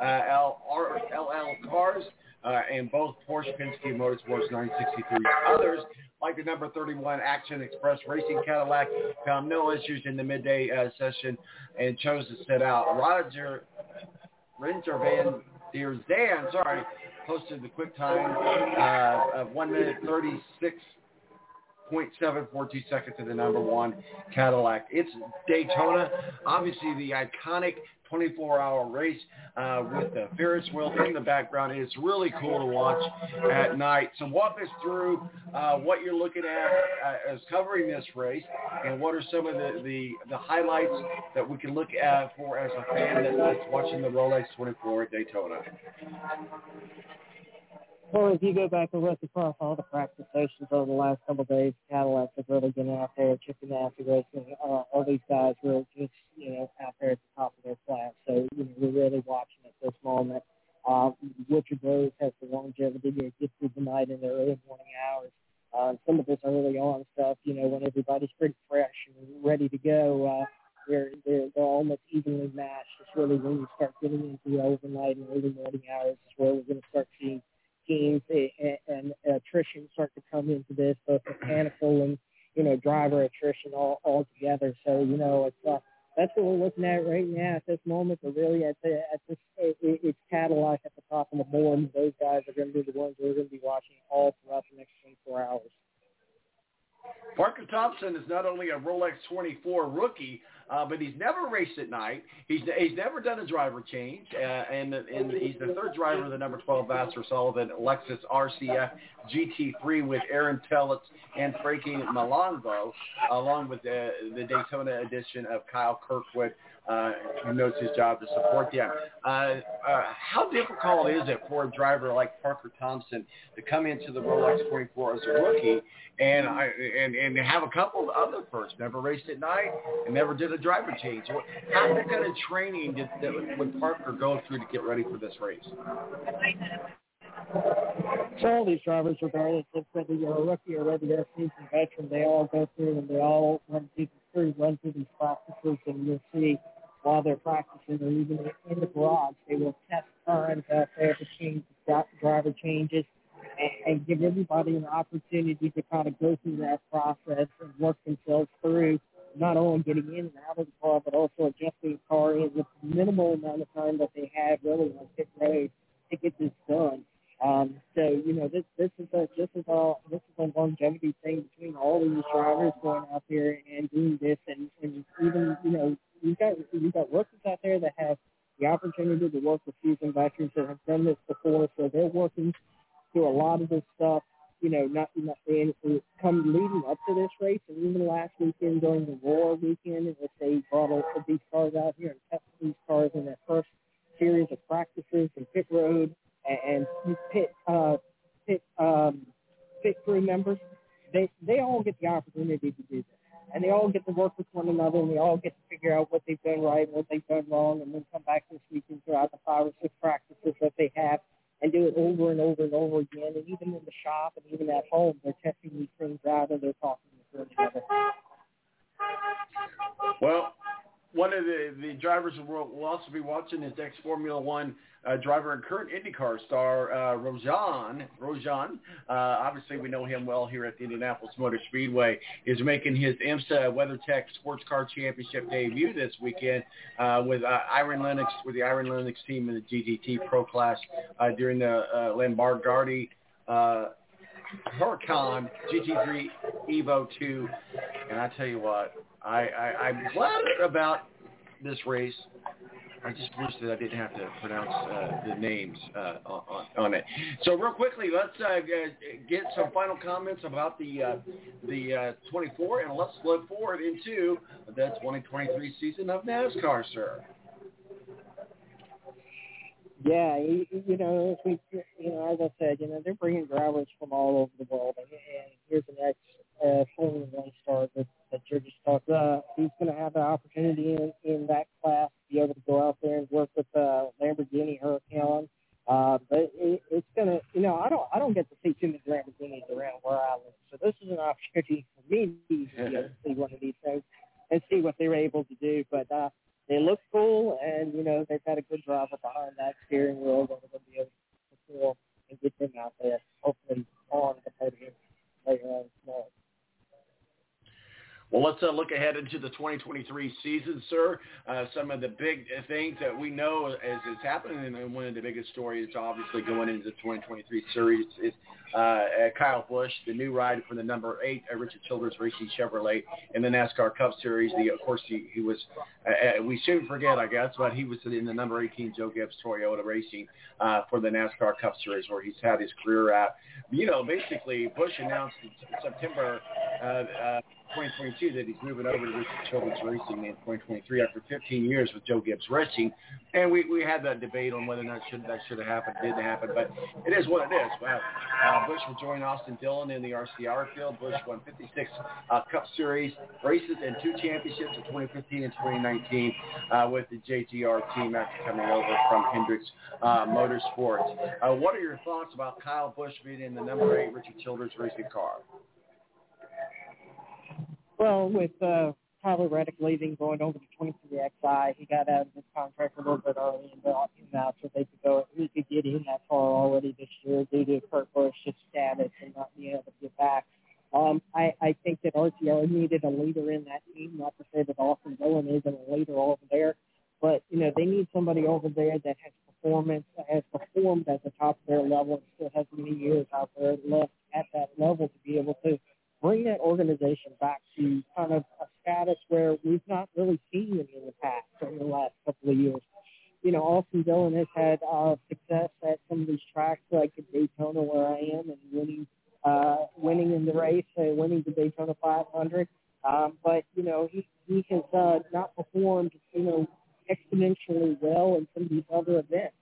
uh, LL cars uh, and both Porsche Penske Motorsports 963. Others, like the number 31 Action Express Racing Cadillac, found no issues in the midday uh, session and chose to sit out. Roger Renger Van der Zande, sorry, posted the quick time uh, of 1 minute 36 0.742 seconds to the number one Cadillac. It's Daytona, obviously the iconic 24-hour race uh, with the Ferris wheel in the background. It's really cool to watch at night. So walk us through uh, what you're looking at uh, as covering this race, and what are some of the, the, the highlights that we can look at for as a fan that's watching the Rolex 24 at Daytona. Well, if you go back and look across all the practice stations over the last couple of days, Cadillacs have really been out there, Chip Ganassi racing. Uh, all these guys were just, you know, out there at the top of their class. So, you know, we're really watching at this moment. Uh, Richard Rose has the longevity to get through the night in the early morning hours. Uh, some of this early on stuff, you know, when everybody's pretty fresh and ready to go, uh, they're, they're, they're almost evenly matched. It's really when you start getting into the overnight and early morning hours is where we're going to start seeing teams and, and attrition start to come into this, both mechanical and you know driver attrition all all together. So you know it's uh, that's what we're looking at right now at this moment. But really at the at this it- it's Cadillac at the top of the board. Those guys are going to be the ones we're going to be watching all throughout the next 24 hours. Parker Thompson is not only a Rolex 24 rookie, uh, but he's never raced at night. He's he's never done a driver change, uh, and and he's the third driver of the number 12 Vasser Sullivan Lexus RCF GT3 with Aaron Telitz and Frankie Malonzo, along with the, the Daytona edition of Kyle Kirkwood, uh, who knows his job to support them. Uh, uh, how difficult is it for a driver like Parker Thompson to come into the Rolex 24 as a rookie? And I and and have a couple of other firsts. Never raced at night and never did a driver change. How what kind of training did, did would Parker go through to get ready for this race? So all these drivers, regardless of whether you're a rookie or whether you're a seasoned veteran, they all go through and they all run through, run through these practices, and you'll see while they're practicing or even in the garage, they will test times there to change dri- driver changes and, and give everybody an opportunity to kind of go through that process and work themselves through not only getting in and out of the car, but also adjusting the car in with the minimal amount of time that they have really on pit road to get this done. Um, so you know this this is a this is a this is a longevity thing between all these drivers going out there and doing this, and, and even you know you've got you've got rookies out there that have the opportunity to work with seasoned veterans that have done this before, so they're working through a lot of this stuff. You know, not, not and come leading up to this race, and even last weekend during the Roar weekend, which they brought a, these cars out here and tested these cars in their first series of practices and pit road and, and pit uh, pit um, pit crew members. They they all get the opportunity to do this, and they all get to work with one another, and they all get to figure out what they've done right what they've done wrong, and then come back this weekend throughout the five or six practices that they have, and do it over and over and over again. And even in the shop and even at home, they're testing these things out and they're talking to each other. Well, one of the, the drivers we'll, we'll also be watching is ex Formula One uh, driver and current IndyCar star uh, Grosjean. Grosjean, uh, obviously we know him well here at the Indianapolis Motor Speedway, is making his IMSA WeatherTech Sports Car Championship debut this weekend uh, with uh, Iron Lynx, with the Iron Lynx team in the GTD Pro Class uh, during the uh, Lamborghini uh, Huracan GT3 Evo 2. And I tell you what, I, I, I'm glad about this race. I just wish that I didn't have to pronounce uh, the names uh, on, on it. So real quickly, let's uh, get some final comments about the uh, the uh, 24, and let's look forward into the 2023 season of NASCAR, sir. Yeah, you, know, as we, you know, as I said, you know, they're bringing drivers from all over the world, and, and here's an ex uh, Formula One star that that you're just talking. Uh, he's going to have the opportunity in in that class to be able to go out there and work with uh, Lamborghini Huracan. Uh, but it, it's gonna, you know, I don't, I don't get to see too many Lamborghinis around where I live, so this is an opportunity for me to be able to see one of these things and see what they were able to do. But uh, they look cool, and you know, they've got a good driver behind that steering wheel that will be able to perform and get them out there, hopefully on the podium later on tomorrow. Well, let's uh, look ahead into the 2023 season, sir. Uh, some of the big things that we know as is happening, and one of the biggest stories, obviously, going into the 2023 series is uh, Kyle Busch, the new ride for the number eight uh, Richard Childress Racing Chevrolet in the NASCAR Cup Series. The, of course, he, he was, uh, we shouldn't forget, I guess, but he was in the number 18 Joe Gibbs Toyota Racing uh, for the NASCAR Cup Series, where he's had his career at. You know, basically, Busch announced in September. Uh, uh, 2022 that he's moving over to Richard Childress Racing in 2023 after 15 years with Joe Gibbs Racing. And we, we had that debate on whether or not should, that should have happened, didn't happen, but it is what it is. Well, uh, Busch will join Austin Dillon in the RCR field. Busch won 56 uh, Cup Series races and two championships in 2015 and 2019 uh, with the JGR team after coming over from Hendricks uh, Motorsports. Uh, what are your thoughts about Kyle Busch being in the number eight Richard Childress Racing car? Well, with uh, Tyler Reddick leaving, going over to 23XI, he got out of his contract a little bit early and brought him out so they could go. He could get in that car already this year due to Kurt Busch's status and not being able to get back. Um, I, I think that RCR needed a leader in that team. Not to say that Austin Dillon isn't a leader over there, but you know they need somebody over there that has performance, has performed at the top of their level, and still has many years out there left at that level to be able to bring that organization back to kind of a status where we've not really seen them in the past over the last couple of years. You know, Austin Dillon has had uh, success at some of these tracks like at Daytona where I am and winning uh, winning in the race, uh, winning the Daytona 500. Um, but, you know, he, he has uh, not performed, you know, exponentially well in some of these other events.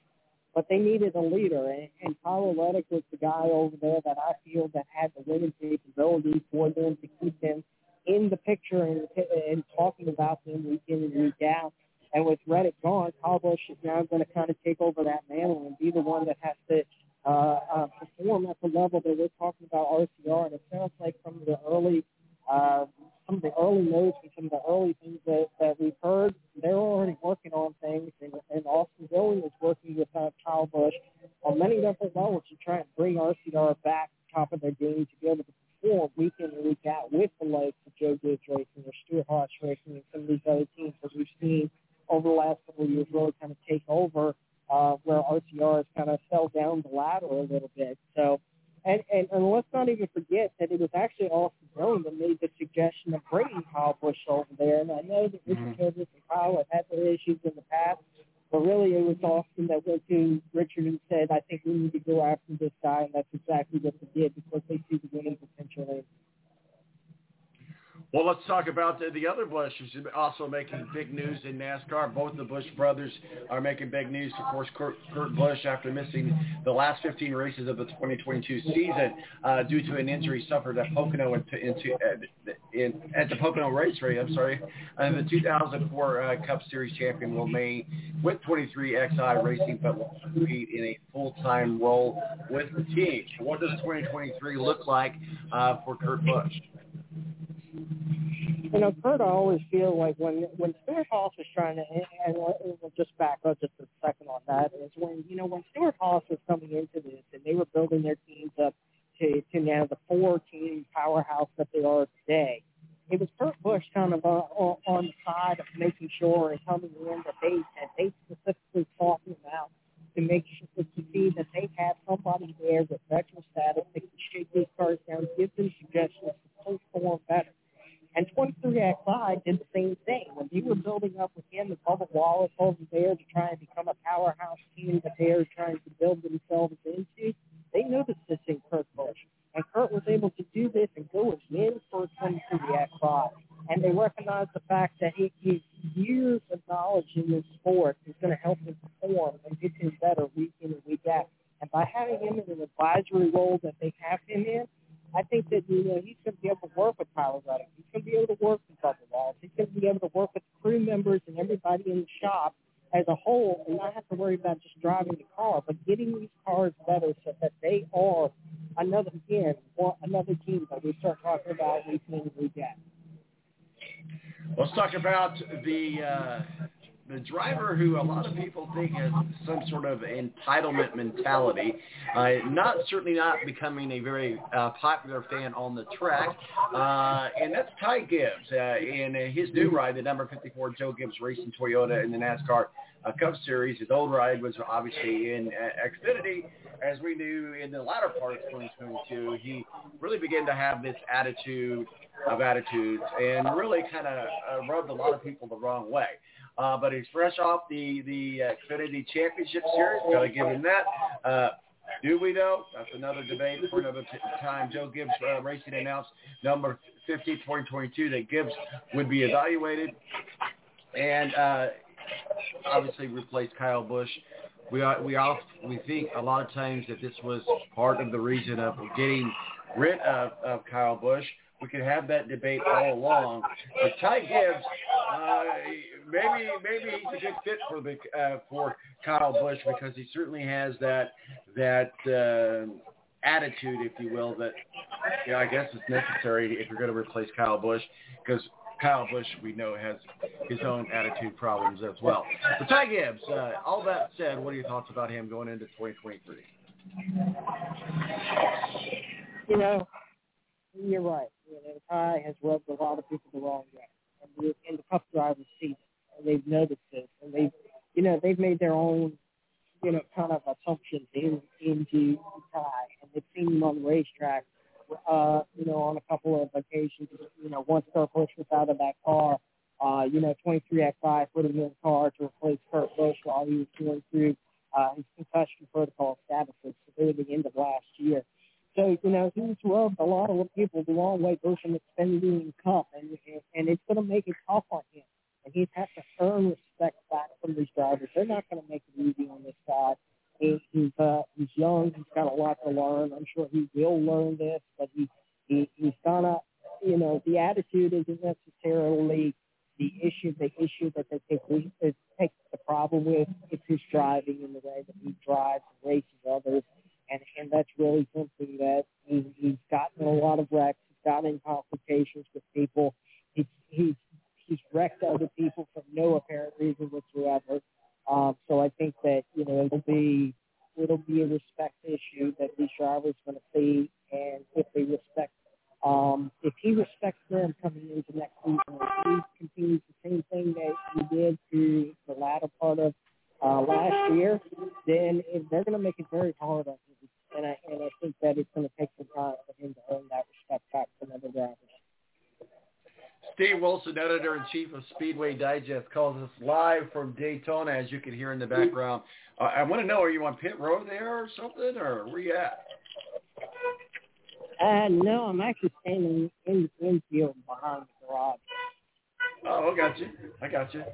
But they needed a leader, and, and Tyler Reddick was the guy over there that I feel that had the winning capability for them to keep them in the picture and, and talking about them week in and week out. And with Reddick gone, Kyle Busch is now going to kind of take over that mantle and be the one that has to uh, uh, perform at the level that we're talking about RCR. And it sounds like from the early, uh, some of the early notes and some of the early things that, that we've heard, they're already working on things. And, and Austin Dillon is working with uh, Kyle Busch on many different levels to try and bring RCR back top of their game to be able to perform week in and week out with the likes of Joe Gibbs Racing or Stewart-Haas Racing and some of these other teams that we've seen over the last couple of years really kind of take over uh, where RCR has kind of fell down the ladder a little bit. So, and, and, and let's not even forget that it was actually Austin Dillon that made the suggestion of bringing Kyle Busch over there. And I know that Richard mm-hmm. Childress and Kyle have had their issues in the past, but really it was Austin that went to Richard and said, I think we need to go after this guy, and that's exactly what they did because they see the winning potential in. Well, let's talk about the, the other Busch who's also making big news in NASCAR. Both the Busch brothers are making big news. Of course, Kurt, Kurt Busch, after missing the last 15 races of the 2022 season uh, due to an injury suffered at Pocono into uh, in, at the Pocono Raceway. I'm sorry, and the 2004 uh, Cup Series champion will remain with 23XI Racing, but will compete in a full-time role with the team. What does 2023 look like uh, for Kurt Busch? You know, Kurt, I always feel like when when Stewart-Haas was trying to, and we'll just back up just a second on that, is when you know when Stewart-Haas was coming into this and they were building their teams up to to now the four team powerhouse that they are today. It was Kurt Busch kind of uh, on, the side of making sure and coming in that they that they specifically sought him out to make sure to see that they had somebody there with veteran status that could shake these cars down, give them suggestions to perform better. And 23XI did the same thing. When you were building up with him and Bubba Wallace over there to try and become a powerhouse team that they are trying to build themselves into, they noticed this in Kurt Busch. And Kurt was able to do this and go and win for 23XI. And they recognized the fact that he, his years of knowledge in this sport is going to help him perform and get him better week in and week out. And by having him in an advisory role that they have him in, I think that you know going to be able to work with Tyler Reddick. Going to be able to work with Bubba Wallace. Going to be able to work with crew members and everybody in the shop as a whole, and not have to worry about just driving the car, but getting these cars better so that they are another again or another team that we start talking about week in week out. Let's talk about the uh, the driver who a lot of people think has some sort of entitlement mentality. Uh, not certainly not becoming a very uh, popular fan on the track, uh, and that's Ty Gibbs. Uh, in his new ride, the number 54 Joe Gibbs Racing Toyota in the NASCAR uh, Cup Series. His old ride was obviously in uh, Xfinity. As we knew in the latter part of 2022, he really began to have this attitude of attitudes and really kind of rubbed a lot of people the wrong way. Uh, but he's fresh off the the uh, Xfinity Championship Series. Got to give him that. Uh, do we know? That's another debate for another time. Joe Gibbs uh, Racing announced number 50 2022 that Gibbs would be evaluated and uh, obviously replace Kyle Busch. We we all we think a lot of times that this was part of the reason of getting rid of, of Kyle Busch. We could have that debate all along. But Ty Gibbs, uh, maybe maybe he's a good fit for the uh, for Kyle Busch because he certainly has that that uh, attitude, if you will, that you know, I guess is necessary if you're going to replace Kyle Busch because Kyle Busch, we know, has his own attitude problems as well. But Ty Gibbs, uh, all that said, what are your thoughts about him going into 2023? You know, you're right. You know, Ty has rubbed a lot of people the wrong way, and the, the Cup drivers see it, and they've noticed this, and they've, you know, they've made their own, you know, kind of assumptions in into Ty, and they've seen him on the racetrack uh, you know, on a couple of occasions, you know, once Kurt Busch was out of that car, uh, you know, 23XI put him in the car to replace Kurt Busch while he was going through uh, his concussion protocol statuses at the end of last year. So, you know, he's rubbed a lot of people the wrong way, both in Xfinity and Cup, and, and it's going to make it tough on him. And he's had to earn respect back from these drivers. They're not going to make it easy on this guy. he, he's uh, he's young. He's got a lot to learn. I'm sure he will learn this, but he, he he's gonna, you know, the attitude isn't necessarily the issue. The issue that they think we take the problem with it's his driving and the way that he drives and races others, and and that's really something that he, he's gotten a lot of wrecks. He's gotten in complications with people. He's he's he's wrecked other people for no apparent reason whatsoever. Um, so I think that you know it'll be it'll be a respect issue that these drivers going to see, and if they respect, um, if he respects them coming into next season, if he continues the same thing that he did to the latter part of uh, last year, then it, they're going to make it very hard on him, and I and I think that it's going to take some time for him to earn that respect back from other drivers. Steve Wilson, editor-in-chief of Speedway Digest, calls us live from Daytona, as you can hear in the background. Uh, I want to know, are you on pit road there or something, or where you at? Uh, no, I'm actually standing in the infield behind the garage. Oh, I got you. I got you.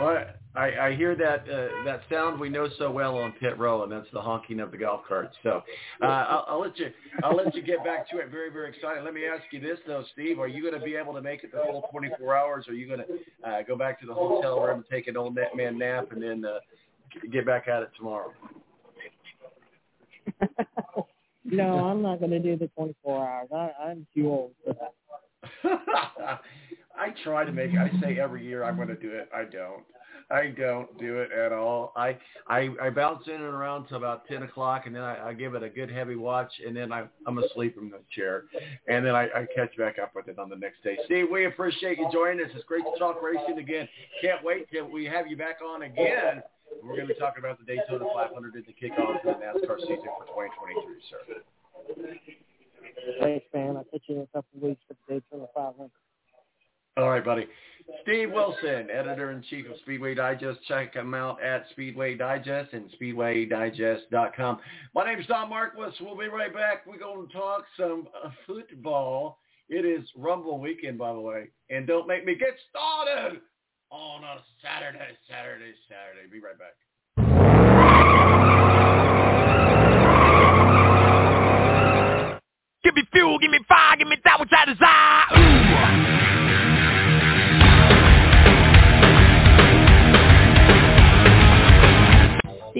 Well, I, I hear that uh, that sound we know so well on pit row, and that's the honking of the golf carts. So uh, I'll, I'll let you I'll let you get back to it. Very very excited. Let me ask you this though, Steve: Are you going to be able to make it the whole 24 hours? Or are you going to uh, go back to the hotel room, take an old net man nap, and then uh, get back at it tomorrow? No, I'm not going to do the 24 hours. I, I'm too old for that. I try to make. I say every year I'm going to do it. I don't. I don't do it at all. I I, I bounce in and around till about ten o'clock, and then I, I give it a good heavy watch, and then I, I'm asleep in the chair, and then I, I catch back up with it on the next day. Steve, we appreciate you joining us. It's great to talk racing again. Can't wait till we have you back on again. We're going to be talking about the Daytona 500 at the kickoff of the NASCAR season for 2023, sir. Thanks, man. I'll catch you in a couple of weeks for the Daytona 500. All right, buddy. Steve Wilson, editor-in-chief of Speedway Digest. Check him out at Speedway Digest and SpeedwayDigest.com. My name's Don Marquis. We'll be right back. We're going to talk some uh, football. It is Rumble weekend, by the way. And don't make me get started on a Saturday, Saturday, Saturday. Be right back. Give me fuel, give me fire, give me that which I desire.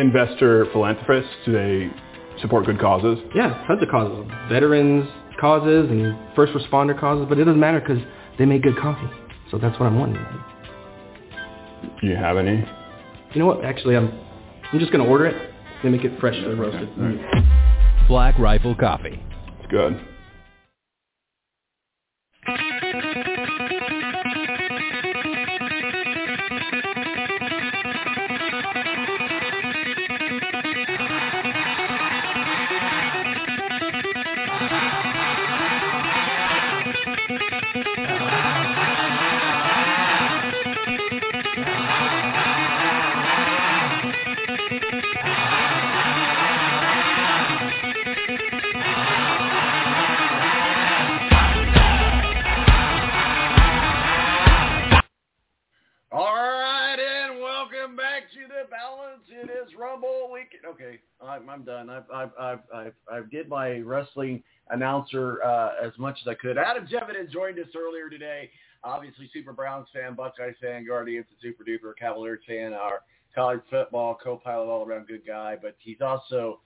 investor philanthropists? Do they support good causes? Yeah, tons of causes. Veterans causes and first responder causes, but it doesn't matter because they make good coffee. So that's what I'm wanting. Do you have any? You know what? Actually, I'm I'm just gonna order it. They make it freshly roasted. Black Rifle Coffee. It's good. I'm, done. I've, I've, I've, I've, I've did my wrestling announcer uh, as much as I could. Adam Jividen joined us earlier today. Obviously, Super Browns fan, Buckeyes fan, Guardians, and Super Duper Cavaliers fan. Our college football co-pilot, all-around good guy, but he's also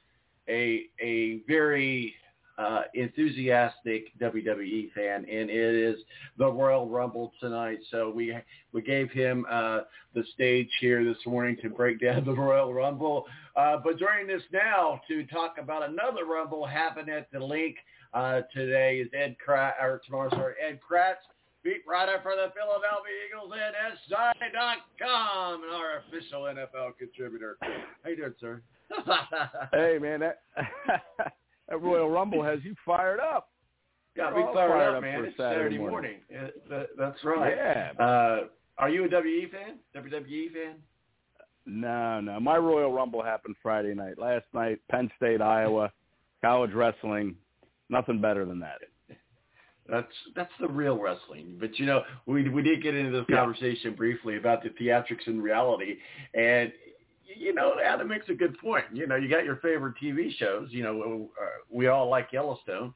a a very uh, enthusiastic WWE fan, and it is the Royal Rumble tonight. So we we gave him uh, the stage here this morning to break down the Royal Rumble. Uh, but joining us now to talk about another Rumble happening at the Linc uh, today is Ed Kracz, or tomorrow, sorry, Ed Kracz, beat writer for the Philadelphia Eagles at SI.com, and our official NFL contributor. How you doing, sir? hey man, that that Royal Rumble has you fired up. Got me all fired, up, for man. It's Saturday morning. morning. Uh, that, that's right. Yeah. Uh, are you a WE fan? WWE fan? No, no. My Royal Rumble happened Friday night. Last night, Penn State, Iowa, college wrestling. Nothing better than that. That's that's the real wrestling. But you know, we we did get into this Yeah. conversation briefly about the theatrics and reality, and you know, Adam makes a good point. You know, you got your favorite TV shows. You know, uh, we all like Yellowstone.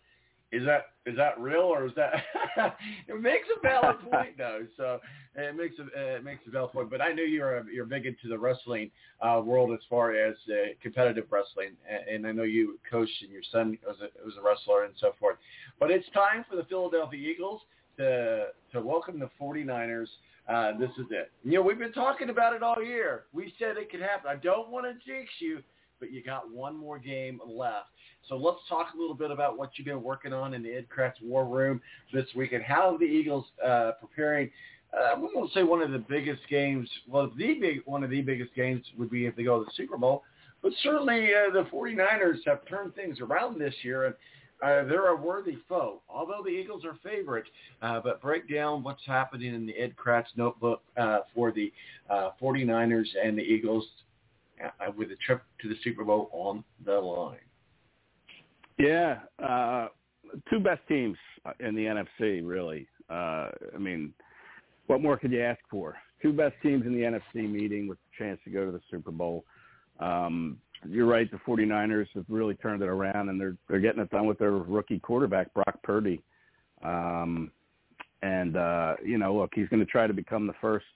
Is that is that real or is that? it makes a valid point though. So it makes a it makes a valid point. But I knew you're a, you're big into the wrestling uh, world as far as uh, competitive wrestling, and, and I know you coached and your son was a, was a wrestler and so forth. But it's time for the Philadelphia Eagles to to welcome the 49ers. Uh, this is it. You know, we've been talking about it all year. We said it could happen. I don't want to jinx you, but you got one more game left. So let's talk a little bit about what you've been working on in the Ed Kracz War Room this week and how the Eagles uh, preparing. Uh, we won't say one of the biggest games. Well, the big one of the biggest games would be if they go to the Super Bowl. But certainly uh, the 49ers have turned things around this year, and uh, they're a worthy foe. Although the Eagles are favorite, uh, but break down what's happening in the Ed Kracz notebook uh, for the uh, 49ers and the Eagles uh, with a trip to the Super Bowl on the line. Yeah, uh, two best teams in the NFC, really. Uh, I mean, what more could you ask for? Two best teams in the NFC meeting with the chance to go to the Super Bowl. Um, you're right, the 49ers have really turned it around, and they're they're getting it done with their rookie quarterback Brock Purdy. Um, and uh, you know, look, he's going to try to become the first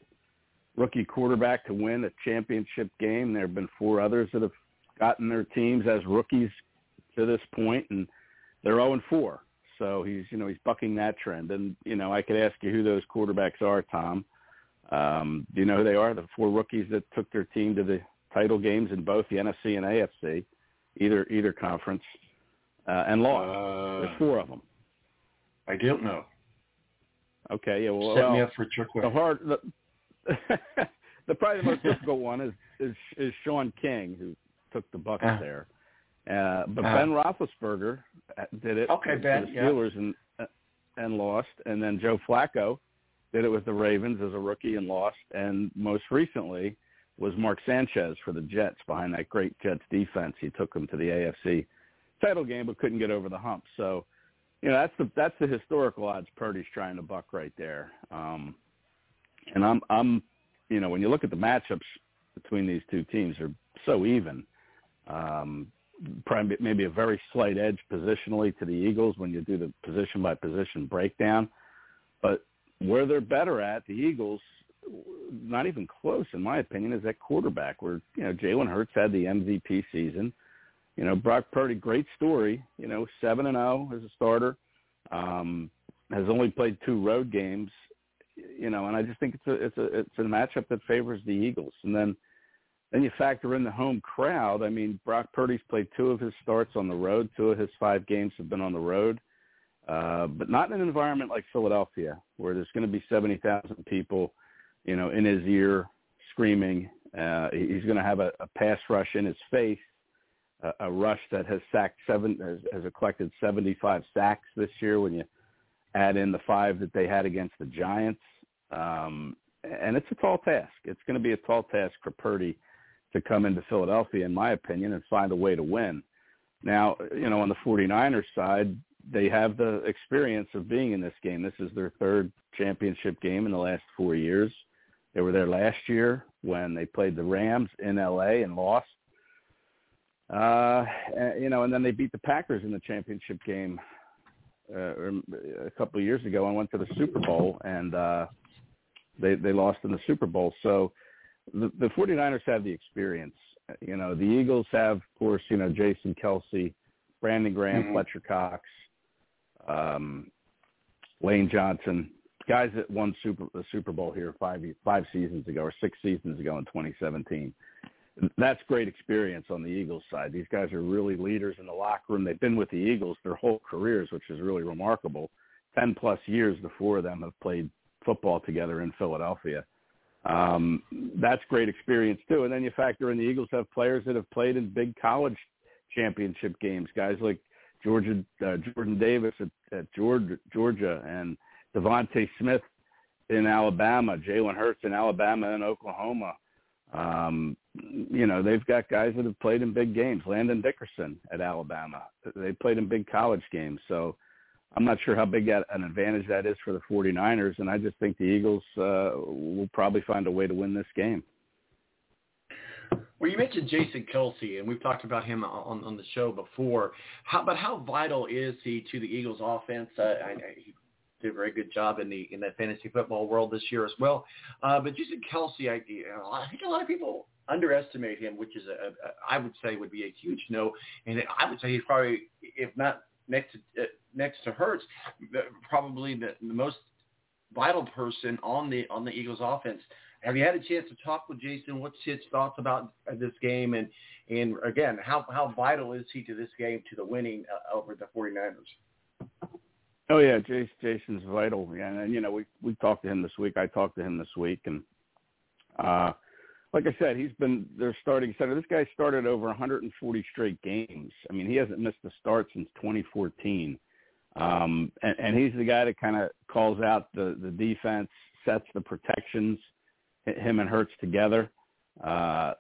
rookie quarterback to win a championship game. There have been four others that have gotten their teams as rookies to this point, and they're 0 and 4. So he's, you know, he's bucking that trend. And you know, I could ask you who those quarterbacks are, Tom. Um, do you know who they are? The four rookies that took their team to the title games in both the NFC and AFC, either either conference, uh, and lost. Uh, There's four of them. I don't know. Okay, yeah, well, Set me up for a trick the question. hard, the, the probably the most difficult one is, is is Shaun King, who took the Bucks Uh. there. Uh, but Uh. Ben Roethlisberger uh, did it Okay, with Ben, the yeah. Steelers and uh, and lost, and then Joe Flacco did it with the Ravens as a rookie and lost, and most recently was Mark Sanchez for the Jets behind that great Jets defense. He took them to the AFC title game, but couldn't get over the hump. So, you know, that's the that's the historical odds Purdy's trying to buck right there. Um, and I'm I'm you know when you look at the matchups between these two teams, they're so even. Um, probably maybe a very slight edge positionally to the Eagles when you do the position by position breakdown. But where they're better at, the Eagles, not even close in my opinion, is at quarterback. Where you know Jalen Hurts had the MVP season. You know Brock Purdy, great story. You know seven and zero as a starter. Um, has only played two road games. You know, and I just think it's a it's a it's a matchup that favors the Eagles. And then then you factor in the home crowd. I mean, Brock Purdy's played two of his starts on the road. Two of his five games have been on the road, uh, but not in an environment like Philadelphia, where there's going to be 70,000 people, you know, in his ear screaming. Uh, he's going to have a, a pass rush in his face, a, a rush that has sacked seven, has, has collected 75 sacks this year. When you add in the five that they had against the Giants, um, and it's a tall task. It's going to be a tall task for Purdy to come into Philadelphia, in my opinion, and find a way to win. Now, you know, on the 49ers side, they have the experience of being in this game. This is their third championship game in the last four years. They were there last year when they played the Rams in LA and lost. Uh, you know, and then they beat the Packers in the championship game uh, a couple of years ago and went to the Super Bowl and uh, they they lost in the Super Bowl. So the, the 49ers have the experience. You know, the Eagles have, of course, you know, Jason Kelce, Brandon Graham, Mm-hmm. Fletcher Cox, um, Lane Johnson, guys that won Super the Super Bowl here five five seasons ago or six seasons ago in 2017. That's great experience on the Eagles side. These guys are really leaders in the locker room. They've been with the Eagles their whole careers, which is really remarkable. Ten plus years, the four of them have played football together in Philadelphia. Um, that's great experience too. And then you factor in the Eagles have players that have played in big college championship games, guys like Georgia, uh, Jordan Davis at, at Georgia, Georgia, and DeVonta Smith in Alabama, Jalen Hurts in Alabama and Oklahoma. Um, you know, they've got guys that have played in big games. Landon Dickerson at Alabama. They played in big college games. So I'm not sure how big that, an advantage that is for the 49ers, and I just think the Eagles uh, will probably find a way to win this game. Well, you mentioned Jason Kelce, and we've talked about him on, on the show before. How, but how vital is he to the Eagles' offense? Uh, I, I, he did a very good job in the in the fantasy football world this year as well. Uh, but Jason Kelce, I, I think a lot of people underestimate him, which is a, a I would say would be a huge no. And I would say he's probably, if not next to uh, next to the- probably the, the most vital person on the on the Eagles offense. Have you had a chance to talk with Jason? What's his thoughts about uh, this game? And and again, how how vital is he to this game to the winning uh, over the 49ers? Oh yeah, Jason, Jason's vital. Yeah, and you know we we talked to him this week. I talked to him this week, and uh, like I said, he's been their starting center. This guy started over 140 straight games. I mean, he hasn't missed a start since 2014. Um, and, and he's the guy that kind of calls out the the defense, sets the protections. Him and Hurts together. Uh,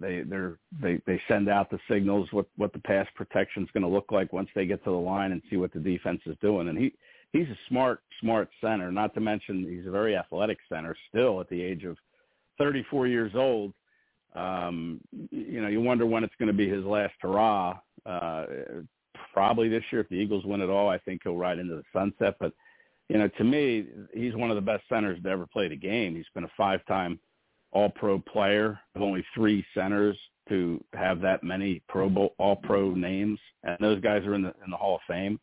they they're they they send out the signals what what the pass protection is going to look like once they get to the line and see what the defense is doing. And he he's a smart smart center. Not to mention he's a very athletic center still at the age of 34 years old. Um, you know, you wonder when it's going to be his last hurrah. Uh, probably this year if the Eagles win it all. I think he'll ride into the sunset. But you know, to me, he's one of the best centers to ever play the game. He's been a five-time All-Pro player. Of only three centers to have that many Pro Bowl All-Pro names, and those guys are in the in the Hall of Fame.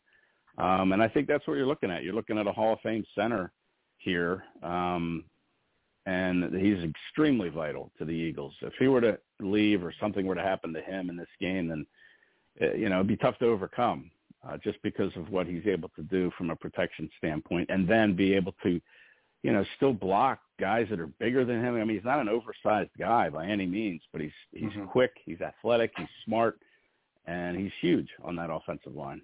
Um, and I think that's what you're looking at. You're looking at a Hall of Fame center here, um, and he's extremely vital to the Eagles. If he were to leave or something were to happen to him in this game, then uh, you know it'd be tough to overcome uh, just because of what he's able to do from a protection standpoint, and then be able to, you know, still block guys that are bigger than him. I mean, he's not an oversized guy by any means, but he's he's quick, he's athletic, he's smart, and he's huge on that offensive line.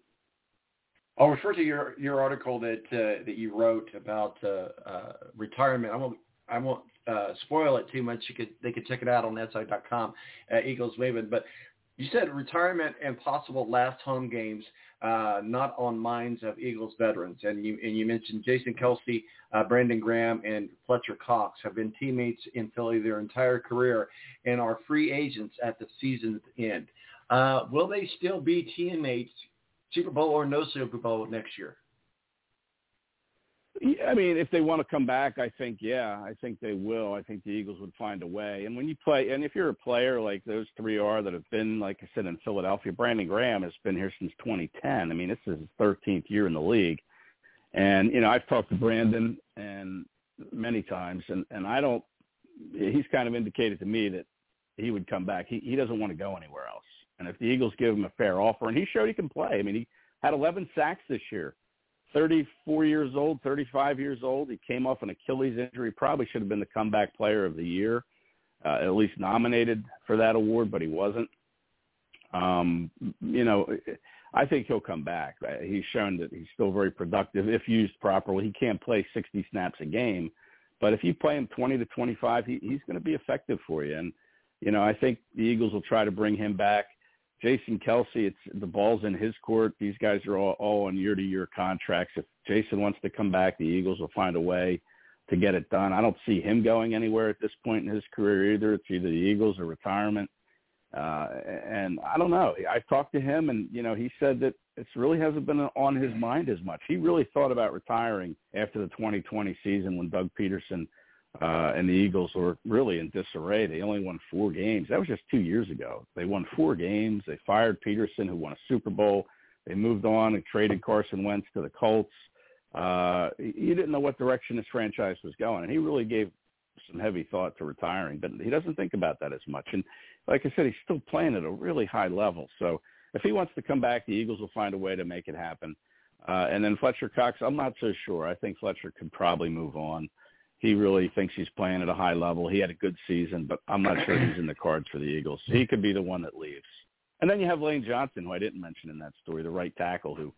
I'll refer to your your article that uh, that you wrote about uh, uh, retirement. I won't I won't uh, spoil it too much. You could they could check it out on SI.com, uh, Eagles Maven. But you said retirement and possible last home games uh, not on minds of Eagles veterans, and you and you mentioned Jason Kelce, uh, Brandon Graham, and Fletcher Cox have been teammates in Philly their entire career and are free agents at the season's end. Uh, will they still be teammates, Super Bowl or no Super Bowl next year? I mean, if they want to come back, I think yeah, I think they will. I think the Eagles would find a way. And when you play, and if you're a player like those three are that have been, like I said, in Philadelphia, Brandon Graham has been here since 2010. I mean, this is his 13th year in the league, and you know, I've talked to Brandon and many times, and and I don't. He's kind of indicated to me that he would come back. He he doesn't want to go anywhere else. And if the Eagles give him a fair offer, and he showed he can play. I mean, he had 11 sacks this year. 34 years old, 35 years old. He came off an Achilles injury. Probably should have been the comeback player of the year, uh, at least nominated for that award, but he wasn't. Um, you know, I think he'll come back. Uh, He's shown that he's still very productive if used properly. He can't play 60 snaps a game, but if you play him 20 to 25, he, he's going to be effective for you. And you know, I think the Eagles will try to bring him back. Jason Kelce, it's the ball's in his court. These guys are all, all on year-to-year contracts. If Jason wants to come back, the Eagles will find a way to get it done. I don't see him going anywhere at this point in his career either. It's either the Eagles or retirement. Uh, and I don't know. I've talked to him, and you know, he said that it really hasn't been on his mind as much. He really thought about retiring after the 2020 season when Doug Pederson uh, and the Eagles were really in disarray. They only won four games. That was just two years ago. They won four games. They fired Pederson, who won a Super Bowl. They moved on and traded Carson Wentz to the Colts. Uh, he didn't know what direction his franchise was going, and he really gave some heavy thought to retiring. But he doesn't think about that as much. And like I said, he's still playing at a really high level. So if he wants to come back, the Eagles will find a way to make it happen. Uh, and then Fletcher Cox, I'm not so sure. I think Fletcher could probably move on he really thinks he's playing at a high level. He had a good season, but I'm not sure he's in the cards for the Eagles. He could be the one that leaves. And then you have Lane Johnson, who I didn't mention in that story, the right tackle, who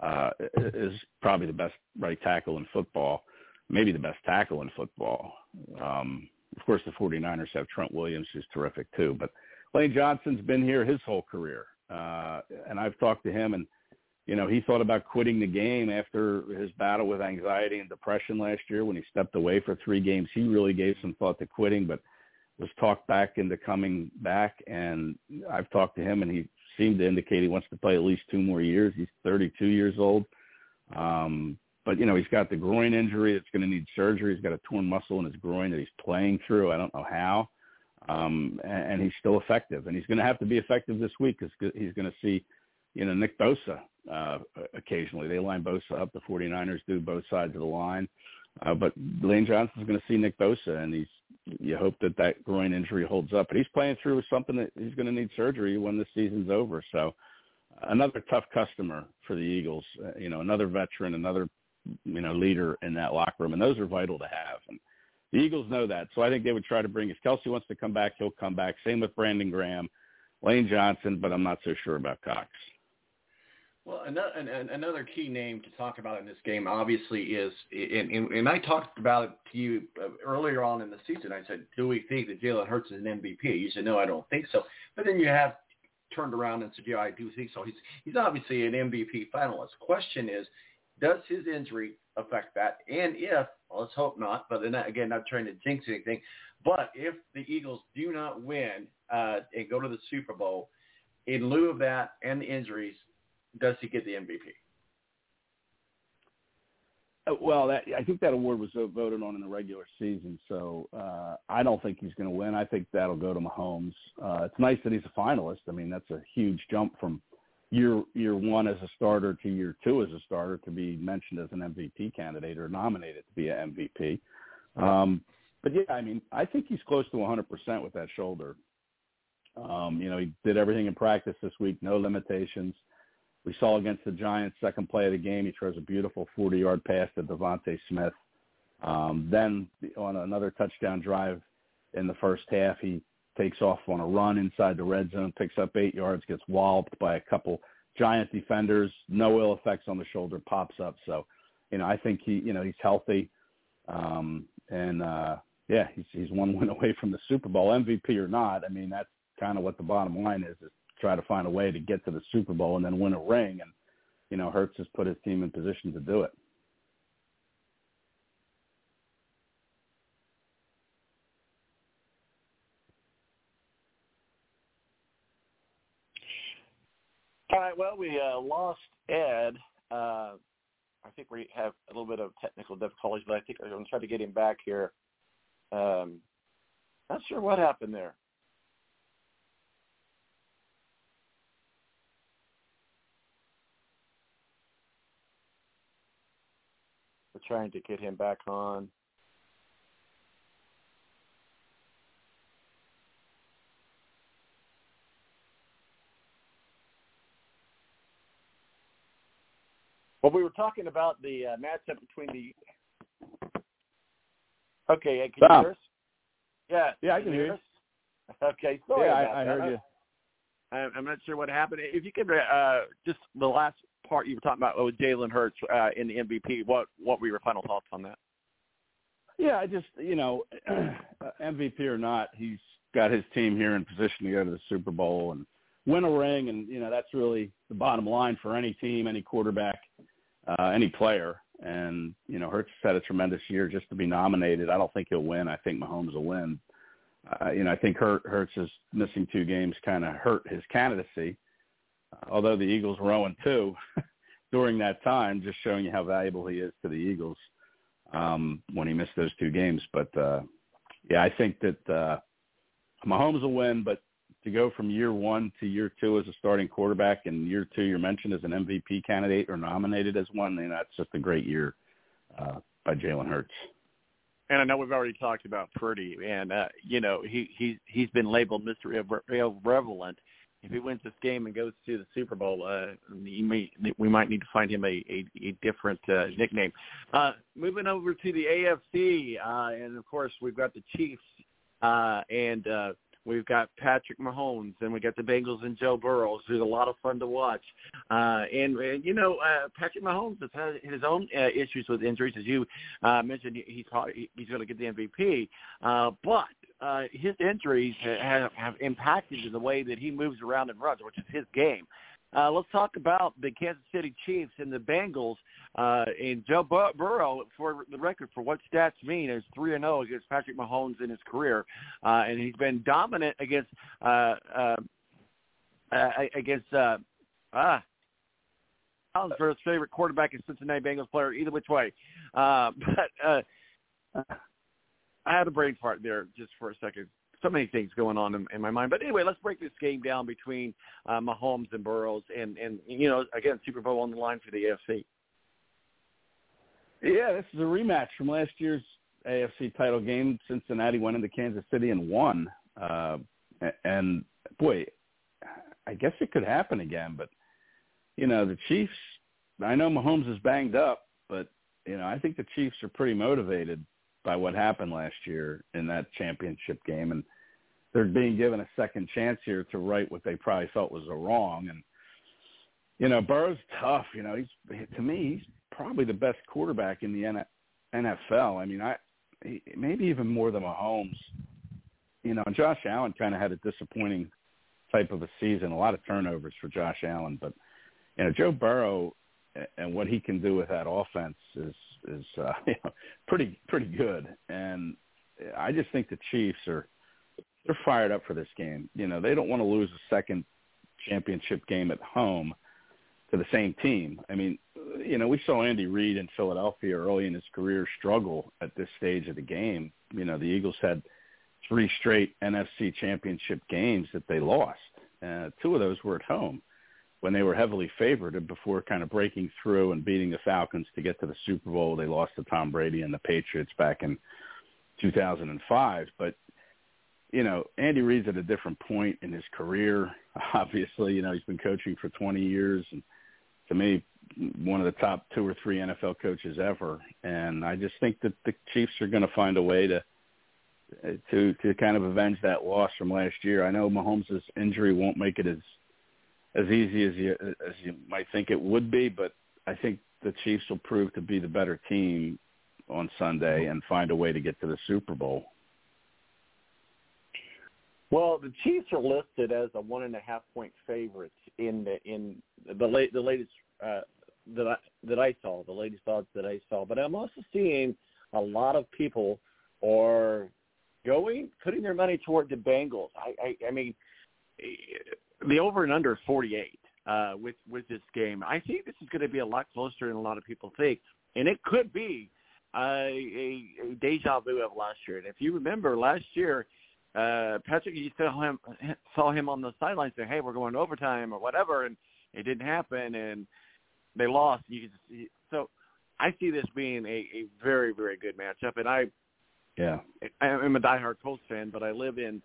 uh, is probably the best right tackle in football, maybe the best tackle in football. Um, of course, the 49ers have Trent Williams, who's terrific too. But Lane Johnson's been here his whole career, uh, and I've talked to him, and you know, he thought about quitting the game after his battle with anxiety and depression last year when he stepped away for three games. He really gave some thought to quitting, but was talked back into coming back. And I've talked to him, and he seemed to indicate he wants to play at least two more years. He's 32 years old. Um, but, you know, he's got the groin injury that's going to need surgery. He's got a torn muscle in his groin that he's playing through. I don't know how. Um, and, and he's still effective. And he's going to have to be effective this week because he's going to see – you know, Nick Bosa uh, occasionally. They line Bosa up. The 49ers do both sides of the line. Uh, but Lane Johnson's going to see Nick Bosa, and he's you hope that that groin injury holds up. But he's playing through with something that he's going to need surgery when the season's over. So another tough customer for the Eagles. Uh, you know, another veteran, another you know leader in that locker room, and those are vital to have. And the Eagles know that, so I think they would try to bring. If Kelce wants to come back, he'll come back. Same with Brandon Graham, Lane Johnson, but I'm not so sure about Cox. Well, another, another key name to talk about in this game, obviously, is and, and, I talked about it to you uh, earlier on in the season. I said, "Do we think that Jalen Hurts is an MVP?" You said, "No, I don't think so." But then you have turned around and said, "Yeah, I do think so." He's he's obviously an MVP finalist. Question is, does his injury affect that? And if, well, let's hope not. But then again, not trying to jinx anything. But if the Eagles do not win uh, and go to the Super Bowl, in lieu of that and the injuries, does he get the MVP? Uh, Well, that, I think that award was voted on in the regular season, so uh, I don't think he's going to win. I think that'll go to Mahomes. Uh, it's nice that he's a finalist. I mean, that's a huge jump from year year one as a starter to year two as a starter to be mentioned as an MVP candidate or nominated to be an MVP. Um, but yeah, I mean, I think he's close to 100% with that shoulder. Um, you know, he did everything in practice this week, no limitations. We saw against the Giants, second play of the game, he throws a beautiful 40-yard pass to DeVonta Smith. Um, then on another touchdown drive in the first half, he takes off on a run inside the red zone, picks up eight yards, gets walloped by a couple Giant defenders, no ill effects on the shoulder, pops up. So, you know, I think he, you know, he's healthy. Um, and, uh, yeah, he's, he's one win away from the Super Bowl MVP or not. I mean, that's kind of what the bottom line is, is try to find a way to get to the Super Bowl and then win a ring. And, you know, Hurts has put his team in position to do it. All right. Well, we uh, lost Ed. Uh, I think we have a little bit of technical difficulties, but I think I'm going to try to get him back here. Um, not sure what happened there. Trying to get him back on. Well, we were talking about the uh, matchup between the. Okay, can Stop. you hear us? Yeah. Yeah, I can hear you. us? Okay, sorry Yeah, I- I that. heard you. I'm not sure what happened. If you could, uh, just the last part you were talking about with Jalen Hurts uh, in the MVP. What what were your final thoughts on that? Yeah, I just you know, MVP or not, he's got his team here in position to go to the Super Bowl and win a ring, and you know that's really the bottom line for any team, any quarterback, uh, any player. And you know, Hurts had a tremendous year just to be nominated. I don't think he'll win. I think Mahomes will win. Uh, you know, I think Hurt, Hurts is missing two games kind of hurt his candidacy. Uh, although the Eagles were 0 2 during that time, just showing you how valuable he is to the Eagles um, when he missed those two games. But uh, yeah, I think that uh, Mahomes will win. But to go from year one to year two as a starting quarterback, and year two you're mentioned as an MVP candidate or nominated as one, know, that's just a great year uh, by Jalen Hurts. And I know we've already talked about Purdy, and uh, you know he he's he's been labeled Mr. Irrelevant. If he wins this game and goes to the Super Bowl, uh, he may, we might need to find him a a, a different uh, nickname. Uh, moving over to the AFC, uh, and of course we've got the Chiefs, uh, and uh, we've got Patrick Mahomes, and we got the Bengals and Joe Burrow, who's a lot of fun to watch. Uh, and, and you know, uh, Patrick Mahomes has had his own uh, issues with injuries, as you uh, mentioned. He's he's going to get the MVP, uh, but uh, his injuries have, have impacted the way that he moves around and runs, which is his game. Uh, let's talk about the Kansas City Chiefs and the Bengals. Uh, and Joe Bur- Burrow, for the record, for what stats mean, is three and zero against Patrick Mahomes in his career, uh, and he's been dominant against uh, uh, uh, against uh, ah. First favorite quarterback is Cincinnati Bengals player, either which way. Uh, but uh, I had a brain fart there just for a second so many things going on in, in my mind. But anyway, let's break this game down between uh, Mahomes and Burrows, and and you know, again, Super Bowl on the line for the AFC. Yeah, this is a rematch from last year's AFC title game. Cincinnati went into Kansas City and won. Uh, and boy, I guess it could happen again. But you know, the Chiefs. I know Mahomes is banged up, but you know, I think the Chiefs are pretty motivated by what happened last year in that championship game, and they're being given a second chance here to right what they probably felt was a wrong. And you know, Burrow's tough. You know, he's to me, he's probably the best quarterback in the NFL. I mean, I maybe even more than Mahomes. You know, Josh Allen kind of had a disappointing type of a season, a lot of turnovers for Josh Allen, but you know, Joe Burrow and what he can do with that offense is is uh, you know, pretty pretty good. And I just think the Chiefs are they're fired up for this game. You know, they don't want to lose a second championship game at home to the same team. I mean, you know, we saw Andy Reid in Philadelphia early in his career struggle at this stage of the game. You know, the Eagles had three straight NFC championship games that they lost. Uh, two of those were at home when they were heavily favored and before kind of breaking through and beating the Falcons to get to the Super Bowl. They lost to Tom Brady and the Patriots back in 2005. But, you know, Andy Reid's at a different point in his career. Obviously, you know, he's been coaching for 20 years and to me, one of the top two or three NFL coaches ever. And I just think that the Chiefs are going to find a way to to to kind of avenge that loss from last year. I know Mahomes' injury won't make it as as easy as you as you might think it would be, but I think the Chiefs will prove to be the better team on Sunday and find a way to get to the Super Bowl. Well, the Chiefs are listed as a one and a half point favorite in the in the late the latest uh, that I that I saw, the latest odds that I saw. But I'm also seeing a lot of people are going putting their money toward the Bengals. I I, I mean, the over and under 48. uh, with with this game. I think this is going to be a lot closer than a lot of people think, and it could be uh, a, a deja vu of last year. And if you remember last year, uh, Patrick, you saw him saw him on the sidelines say, "Hey, we're going to overtime or whatever," and it didn't happen, and they lost. You see, so I see this being a, a very very good matchup, and I Yeah. I am a diehard Colts fan, but I live in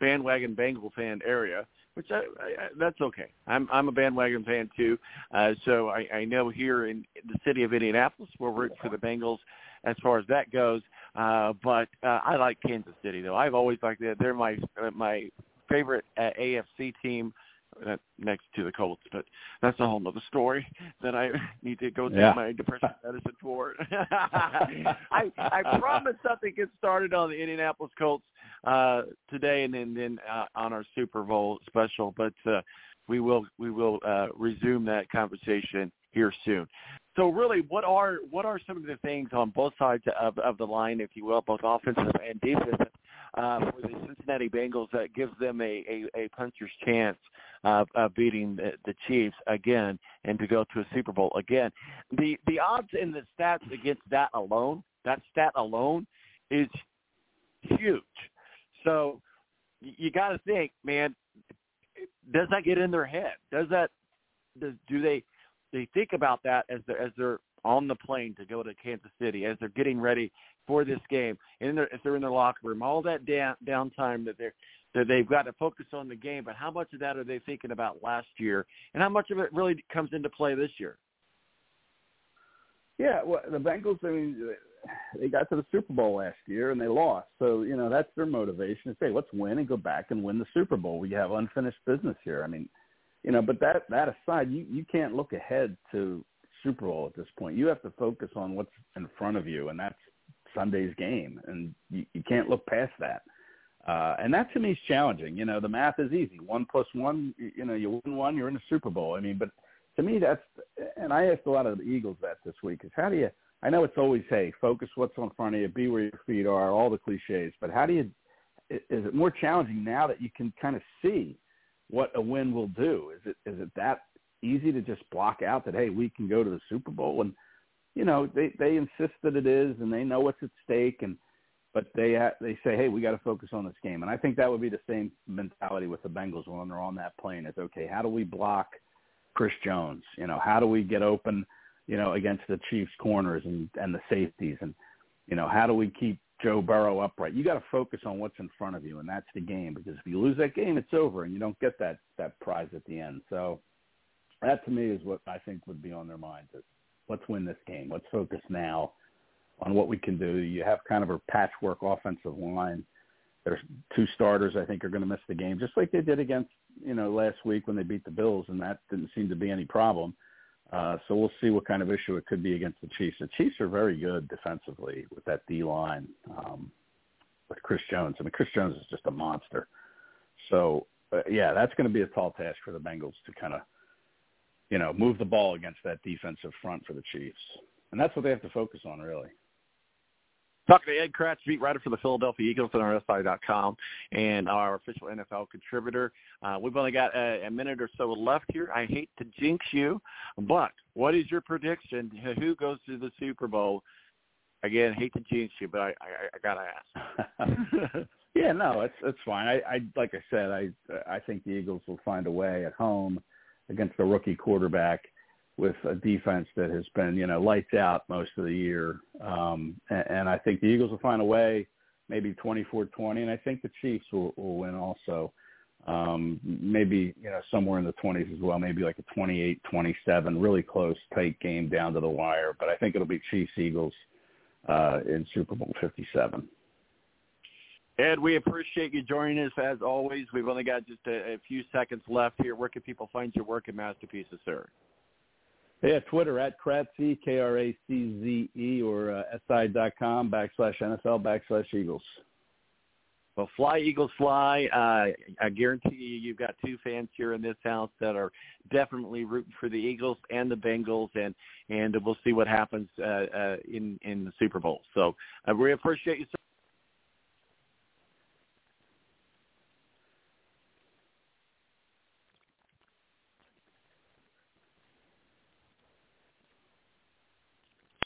bandwagon Bengal fan area, which I, I, that's okay. I'm I'm a bandwagon fan too, uh, so I, I know here in the city of Indianapolis we're rooting for the Bengals as far as that goes. Uh, but uh, I like Kansas City though. I've always liked that. They're my my favorite uh, AFC team. Uh, next to the Colts, but that's a whole other story that I need to go take Yeah. my depression medicine for. I I promise something gets started on the Indianapolis Colts uh, today, and then then uh, on our Super Bowl special. But uh, we will we will uh, resume that conversation here soon. So really, what are what are some of the things on both sides of of the line, if you will, both offensive and defensive, uh, for the Cincinnati Bengals that gives them a a, a puncher's chance of, of beating the, the Chiefs again and to go to a Super Bowl again? The the odds and the stats against that alone, that stat alone, is huge. So you got to think, man, does that get in their head? Does that does, do they they think about that as they're as they're on the plane to go to Kansas City, as they're getting ready for this game, and if they're in their locker room, all that down downtime that they're that they've got to focus on the game, but how much of that are they thinking about last year, and how much of it really comes into play this year? Yeah, well, the Bengals. I mean, they got to the Super Bowl last year and they lost. So you know that's their motivation say, let's win and go back and win the Super Bowl. We have unfinished business here. I mean, you know, but that that aside, you you can't look ahead to Super Bowl at this point. You have to focus on what's in front of you, and that's Sunday's game, and you, you can't look past that. Uh, and that to me is challenging. You know, the math is easy. One plus one, you know, you win one, you're in the Super Bowl. I mean, but to me, that's, and I asked a lot of the Eagles that this week, is how do you, I know it's always, hey, focus what's in front of you, be where your feet are, all the cliches, but how do you, is it more challenging now that you can kind of see what a win will do? Is it, is it that easy to just block out that, hey, we can go to the Super Bowl? And, you know, they, they insist that it is, and they know what's at stake, and, but they they say, hey, we got to focus on this game, and I think that would be the same mentality with the Bengals when they're on that plane. Is okay, how do we block Chris Jones? You know, how do we get open, you know, against the Chiefs corners and and the safeties, and you know, how do we keep Joe Burrow upright? You got to focus on what's in front of you, and that's the game. Because if you lose that game, it's over, and you don't get that that prize at the end. So that to me is what I think would be on their minds: is let's win this game. Let's focus now on what we can do. You have kind of a patchwork offensive line. There's two starters I think are going to miss the game, just like they did against you know last week when they beat the Bills, and that didn't seem to be any problem. Uh, so we'll see what kind of issue it could be against the Chiefs. The Chiefs are very good defensively with that D line um, with Chris Jones. I mean, Chris Jones is just a monster. So uh, yeah, that's going to be a tall task for the Bengals to kind of you know move the ball against that defensive front for the Chiefs, and that's what they have to focus on really. Talking to Ed Kracz, beat writer for the Philadelphia Eagles on RSI.com and our official NFL contributor. Uh, we've only got a, a minute or so left here. I hate to jinx you, but what is your prediction? Who goes to the Super Bowl? Again, hate to jinx you, but I, I, I gotta ask. yeah, no, it's it's fine. I, I like I said, I I think the Eagles will find a way at home against a rookie quarterback with a defense that has been, you know, lights out most of the year. Um, and, and I think the Eagles will find a way, maybe 24-20, and I think the Chiefs will, will win also. Um, maybe, you know, somewhere in the 20s as well, maybe like a 28-27, really close, tight game down to the wire. But I think it'll be Chiefs-Eagles uh, in Super Bowl 57. Ed, we appreciate you joining us as always. We've only got just a, a few seconds left here. Where can people find your work and masterpieces, sir? Yeah, Twitter at Kracze, K-R-A-C-Z-E, or uh, SI.com backslash NFL backslash Eagles. Well, fly Eagles fly. Uh, I guarantee you, you've got two fans here in this house that are definitely rooting for the Eagles and the Bengals, and and we'll see what happens uh, uh, in in the Super Bowl. So uh, we appreciate you.